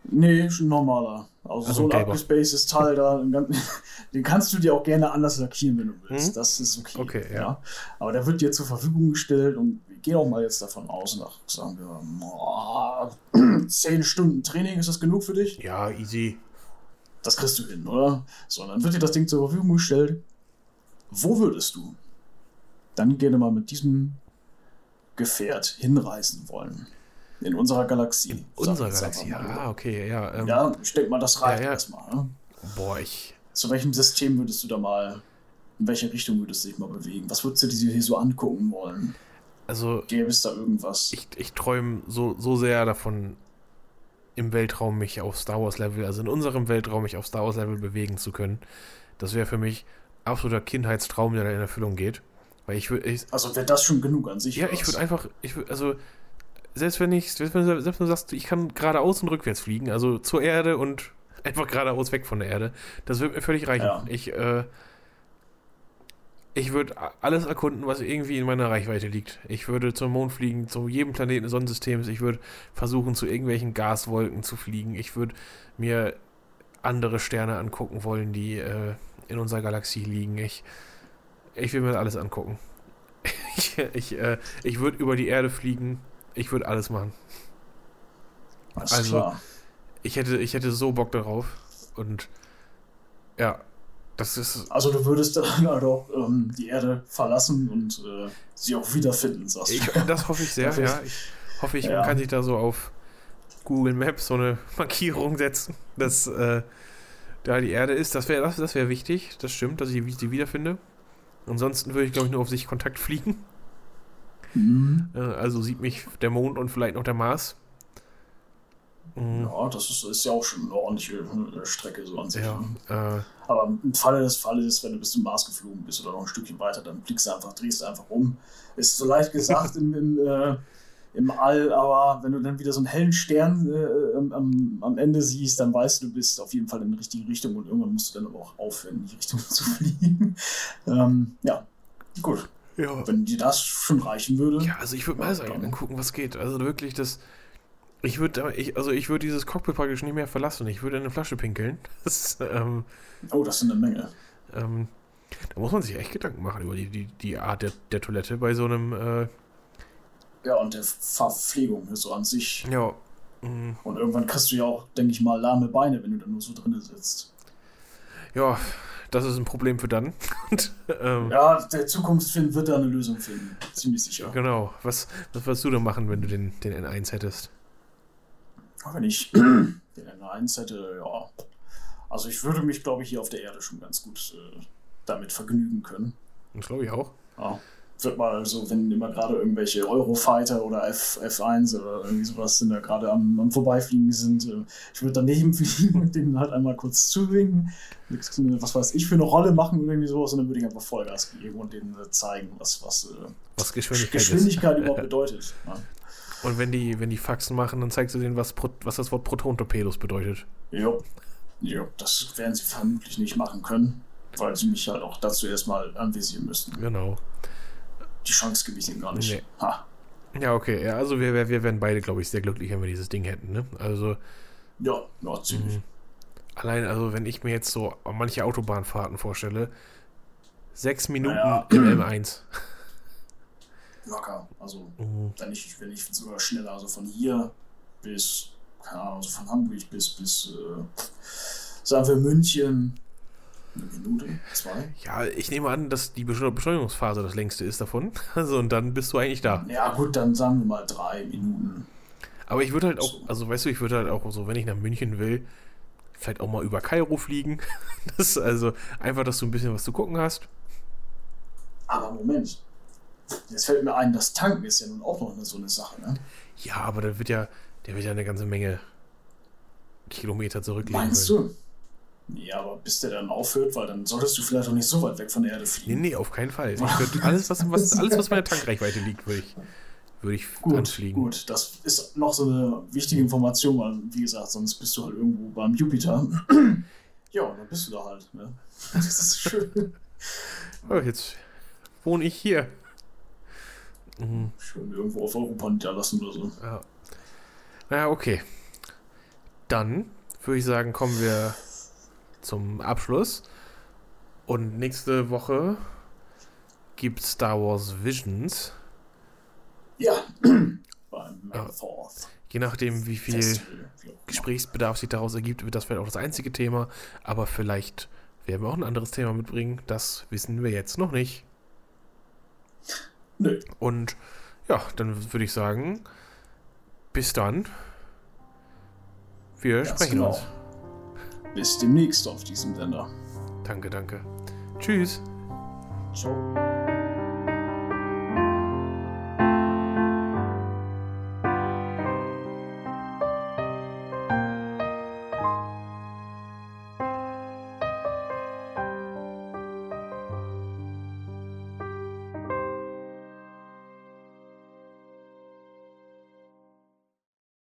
Nee, ein normaler. Also Also so ein abgespacedes Teil da. den kannst du dir auch gerne anders lackieren, wenn du willst. Mhm. Das ist okay. Okay, ja. Aber der wird dir zur Verfügung gestellt und wir gehen auch mal jetzt davon aus, nach, sagen wir, 10 Stunden Training, ist das genug für dich? Ja, easy. Das kriegst du hin, oder? So, dann wird dir das Ding zur Verfügung gestellt. Wo würdest du dann gerne mal mit diesem Gefährt hinreisen wollen? In unserer Galaxie. sag Unsere ich jetzt Galaxie. mal. Ah, okay, ja. Ähm, Ja, ich denke mal, das reicht Ja, ja. erstmal. Ne? Boah, ich. Zu welchem System würdest du da mal, in welche Richtung würdest du dich mal bewegen? Was würdest du dir hier so angucken wollen? Also, Gäbe es da irgendwas? ich, ich träume so, so sehr davon, im Weltraum mich auf Star Wars Level, also in unserem Weltraum mich auf Star Wars Level bewegen zu können. Das wäre für mich absoluter Kindheitstraum, der da in Erfüllung geht. Weil ich würde, also wäre das schon genug an sich? ja, ich würde einfach, ich würde, also, selbst wenn ich, selbst wenn, selbst wenn du sagst, ich kann geradeaus und rückwärts fliegen, also zur Erde und Einfach geradeaus weg von der Erde. Das wird mir völlig reichen. Ja. Ich, äh, ich würde alles erkunden, was irgendwie in meiner Reichweite liegt. Ich würde zum Mond fliegen, zu jedem Planeten des Sonnensystems. Ich würde versuchen, zu irgendwelchen Gaswolken zu fliegen. Ich würde mir andere Sterne angucken wollen, die äh, in unserer Galaxie liegen. Ich, ich will mir alles angucken. ich ich, äh, ich würde über die Erde fliegen. Ich würde alles machen. Alles also, klar. Ich hätte, ich hätte so Bock darauf. Und ja, das ist. Also du würdest dann halt auch ähm, die Erde verlassen und äh, sie auch wiederfinden, sagst du. Ich, das hoffe ich sehr, ja. Ich hoffe, ich ja. kann sich da so auf Google Maps so eine Markierung setzen, dass äh, da die Erde ist. Das wäre das, das wär wichtig, das stimmt, dass ich die wiederfinde. Ansonsten würde ich, glaube ich, nur auf sich Kontakt fliegen. Mhm. Äh, also sieht mich der Mond und vielleicht noch der Mars. Mhm. Ja, das ist, ist, ja auch schon eine ordentliche äh, Strecke so an sich. Ja, ne? äh, Aber im Falle des Falles, wenn du bis zum Mars geflogen bist oder noch ein Stückchen weiter, dann fliegst du einfach, drehst du einfach um. Ist so leicht gesagt im, im, äh, im All, aber wenn du dann wieder so einen hellen Stern äh, am, am, Ende siehst, dann weißt du, du bist auf jeden Fall in die richtige Richtung und irgendwann musst du dann aber auch aufhören, in die Richtung zu fliegen. ähm, ja, gut. Ja. Wenn dir das schon reichen würde. Ja, also ich würde mal sagen, gucken, was geht. Also wirklich, das ich würde, also ich würde dieses Cockpit praktisch nicht mehr verlassen. Ich würde in eine Flasche pinkeln. Das, ähm, oh, das sind eine Menge. Ähm, da muss man sich echt Gedanken machen über die, die, die Art der, der Toilette bei so einem. Äh, ja, und der Verpflegung so an sich. Ja. Mhm. Und irgendwann kriegst du ja auch, denke ich mal, lahme Beine, wenn du da nur so drin sitzt. Ja, das ist ein Problem für dann. Und, ähm, ja, der Zukunftsfilm wird da eine Lösung finden. Ziemlich sicher. Genau. Was, was würdest du denn machen, wenn du den, den N1 hättest? Wenn ich den N1 hätte, ja. Also ich würde mich, glaube ich, hier auf der Erde schon ganz gut äh, damit vergnügen können. Das glaube ich auch. Ja. Wird mal so, wenn immer gerade irgendwelche Eurofighter oder F, F1 oder irgendwie sowas sind da gerade am, am Vorbeifliegen sind, äh, ich würde daneben fliegen und denen halt einmal kurz zuwinken, was weiß ich für eine Rolle machen oder irgendwie sowas und dann würde ich einfach Vollgas geben und denen äh, zeigen, was, was, äh, was Geschwindigkeit, Geschwindigkeit überhaupt bedeutet. Ja. Und wenn die, wenn die Faxen machen, dann zeigst du denen, was, was das Wort Proton-Torpedos bedeutet. Jo. Jo, das werden sie vermutlich nicht machen können, weil sie mich halt auch dazu erstmal anvisieren müssten. Genau. Die Chance gebe ich ihnen gar nicht. Nee. Ha. Ja, okay. Ja, also wir, wir wären beide, glaube ich, sehr glücklich, wenn wir dieses Ding hätten, ne? Also. Ja, ja ziemlich. Mh. Allein, also wenn ich mir jetzt so manche Autobahnfahrten vorstelle, sechs Minuten naja. im M1 locker. Also, mhm. wenn, ich, wenn ich sogar schneller, also von hier bis, keine Ahnung, also von Hamburg bis, bis äh, sagen wir München, eine Minute, zwei. Ja, ich nehme an, dass die Beschleunigungsphase das längste ist davon. Also, und dann bist du eigentlich da. Ja, gut, dann sagen wir mal drei Minuten. Aber ich würde halt auch, also weißt du, ich würde halt auch so, wenn ich nach München will, vielleicht auch mal über Kairo fliegen. Das ist also einfach, dass du ein bisschen was zu gucken hast. Aber Moment, Jetzt fällt mir ein, das Tanken ist ja nun auch noch so eine Sache, ne? Ja, aber da wird ja, der wird ja eine ganze Menge Kilometer zurücklegen. Meinst können. du? Ja, aber bis der dann aufhört, weil dann solltest du vielleicht auch nicht so weit weg von der Erde fliegen. Nee, nee, auf keinen Fall. Alles, was, was, alles, was meine Tankreichweite liegt, würde ich, würd ich gut, anfliegen. Gut, das ist noch so eine wichtige Information, weil, wie gesagt, sonst bist du halt irgendwo beim Jupiter. ja, dann bist du da halt. Ne? Das ist schön. Oh, jetzt wohne ich hier. Mhm. Schön irgendwo auf Europa niederlassen oder so. Ja. Naja, okay. Dann würde ich sagen, kommen wir zum Abschluss. Und nächste Woche gibt Star Wars Visions. Ja, ja. Je nachdem, wie viel Gesprächsbedarf sich daraus ergibt, wird das vielleicht auch das einzige Thema. Aber vielleicht werden wir auch ein anderes Thema mitbringen. Das wissen wir jetzt noch nicht. Und ja, dann würde ich sagen, bis dann. Wir Ganz sprechen genau. uns. Bis demnächst auf diesem Sender. Danke, danke. Tschüss. Ciao.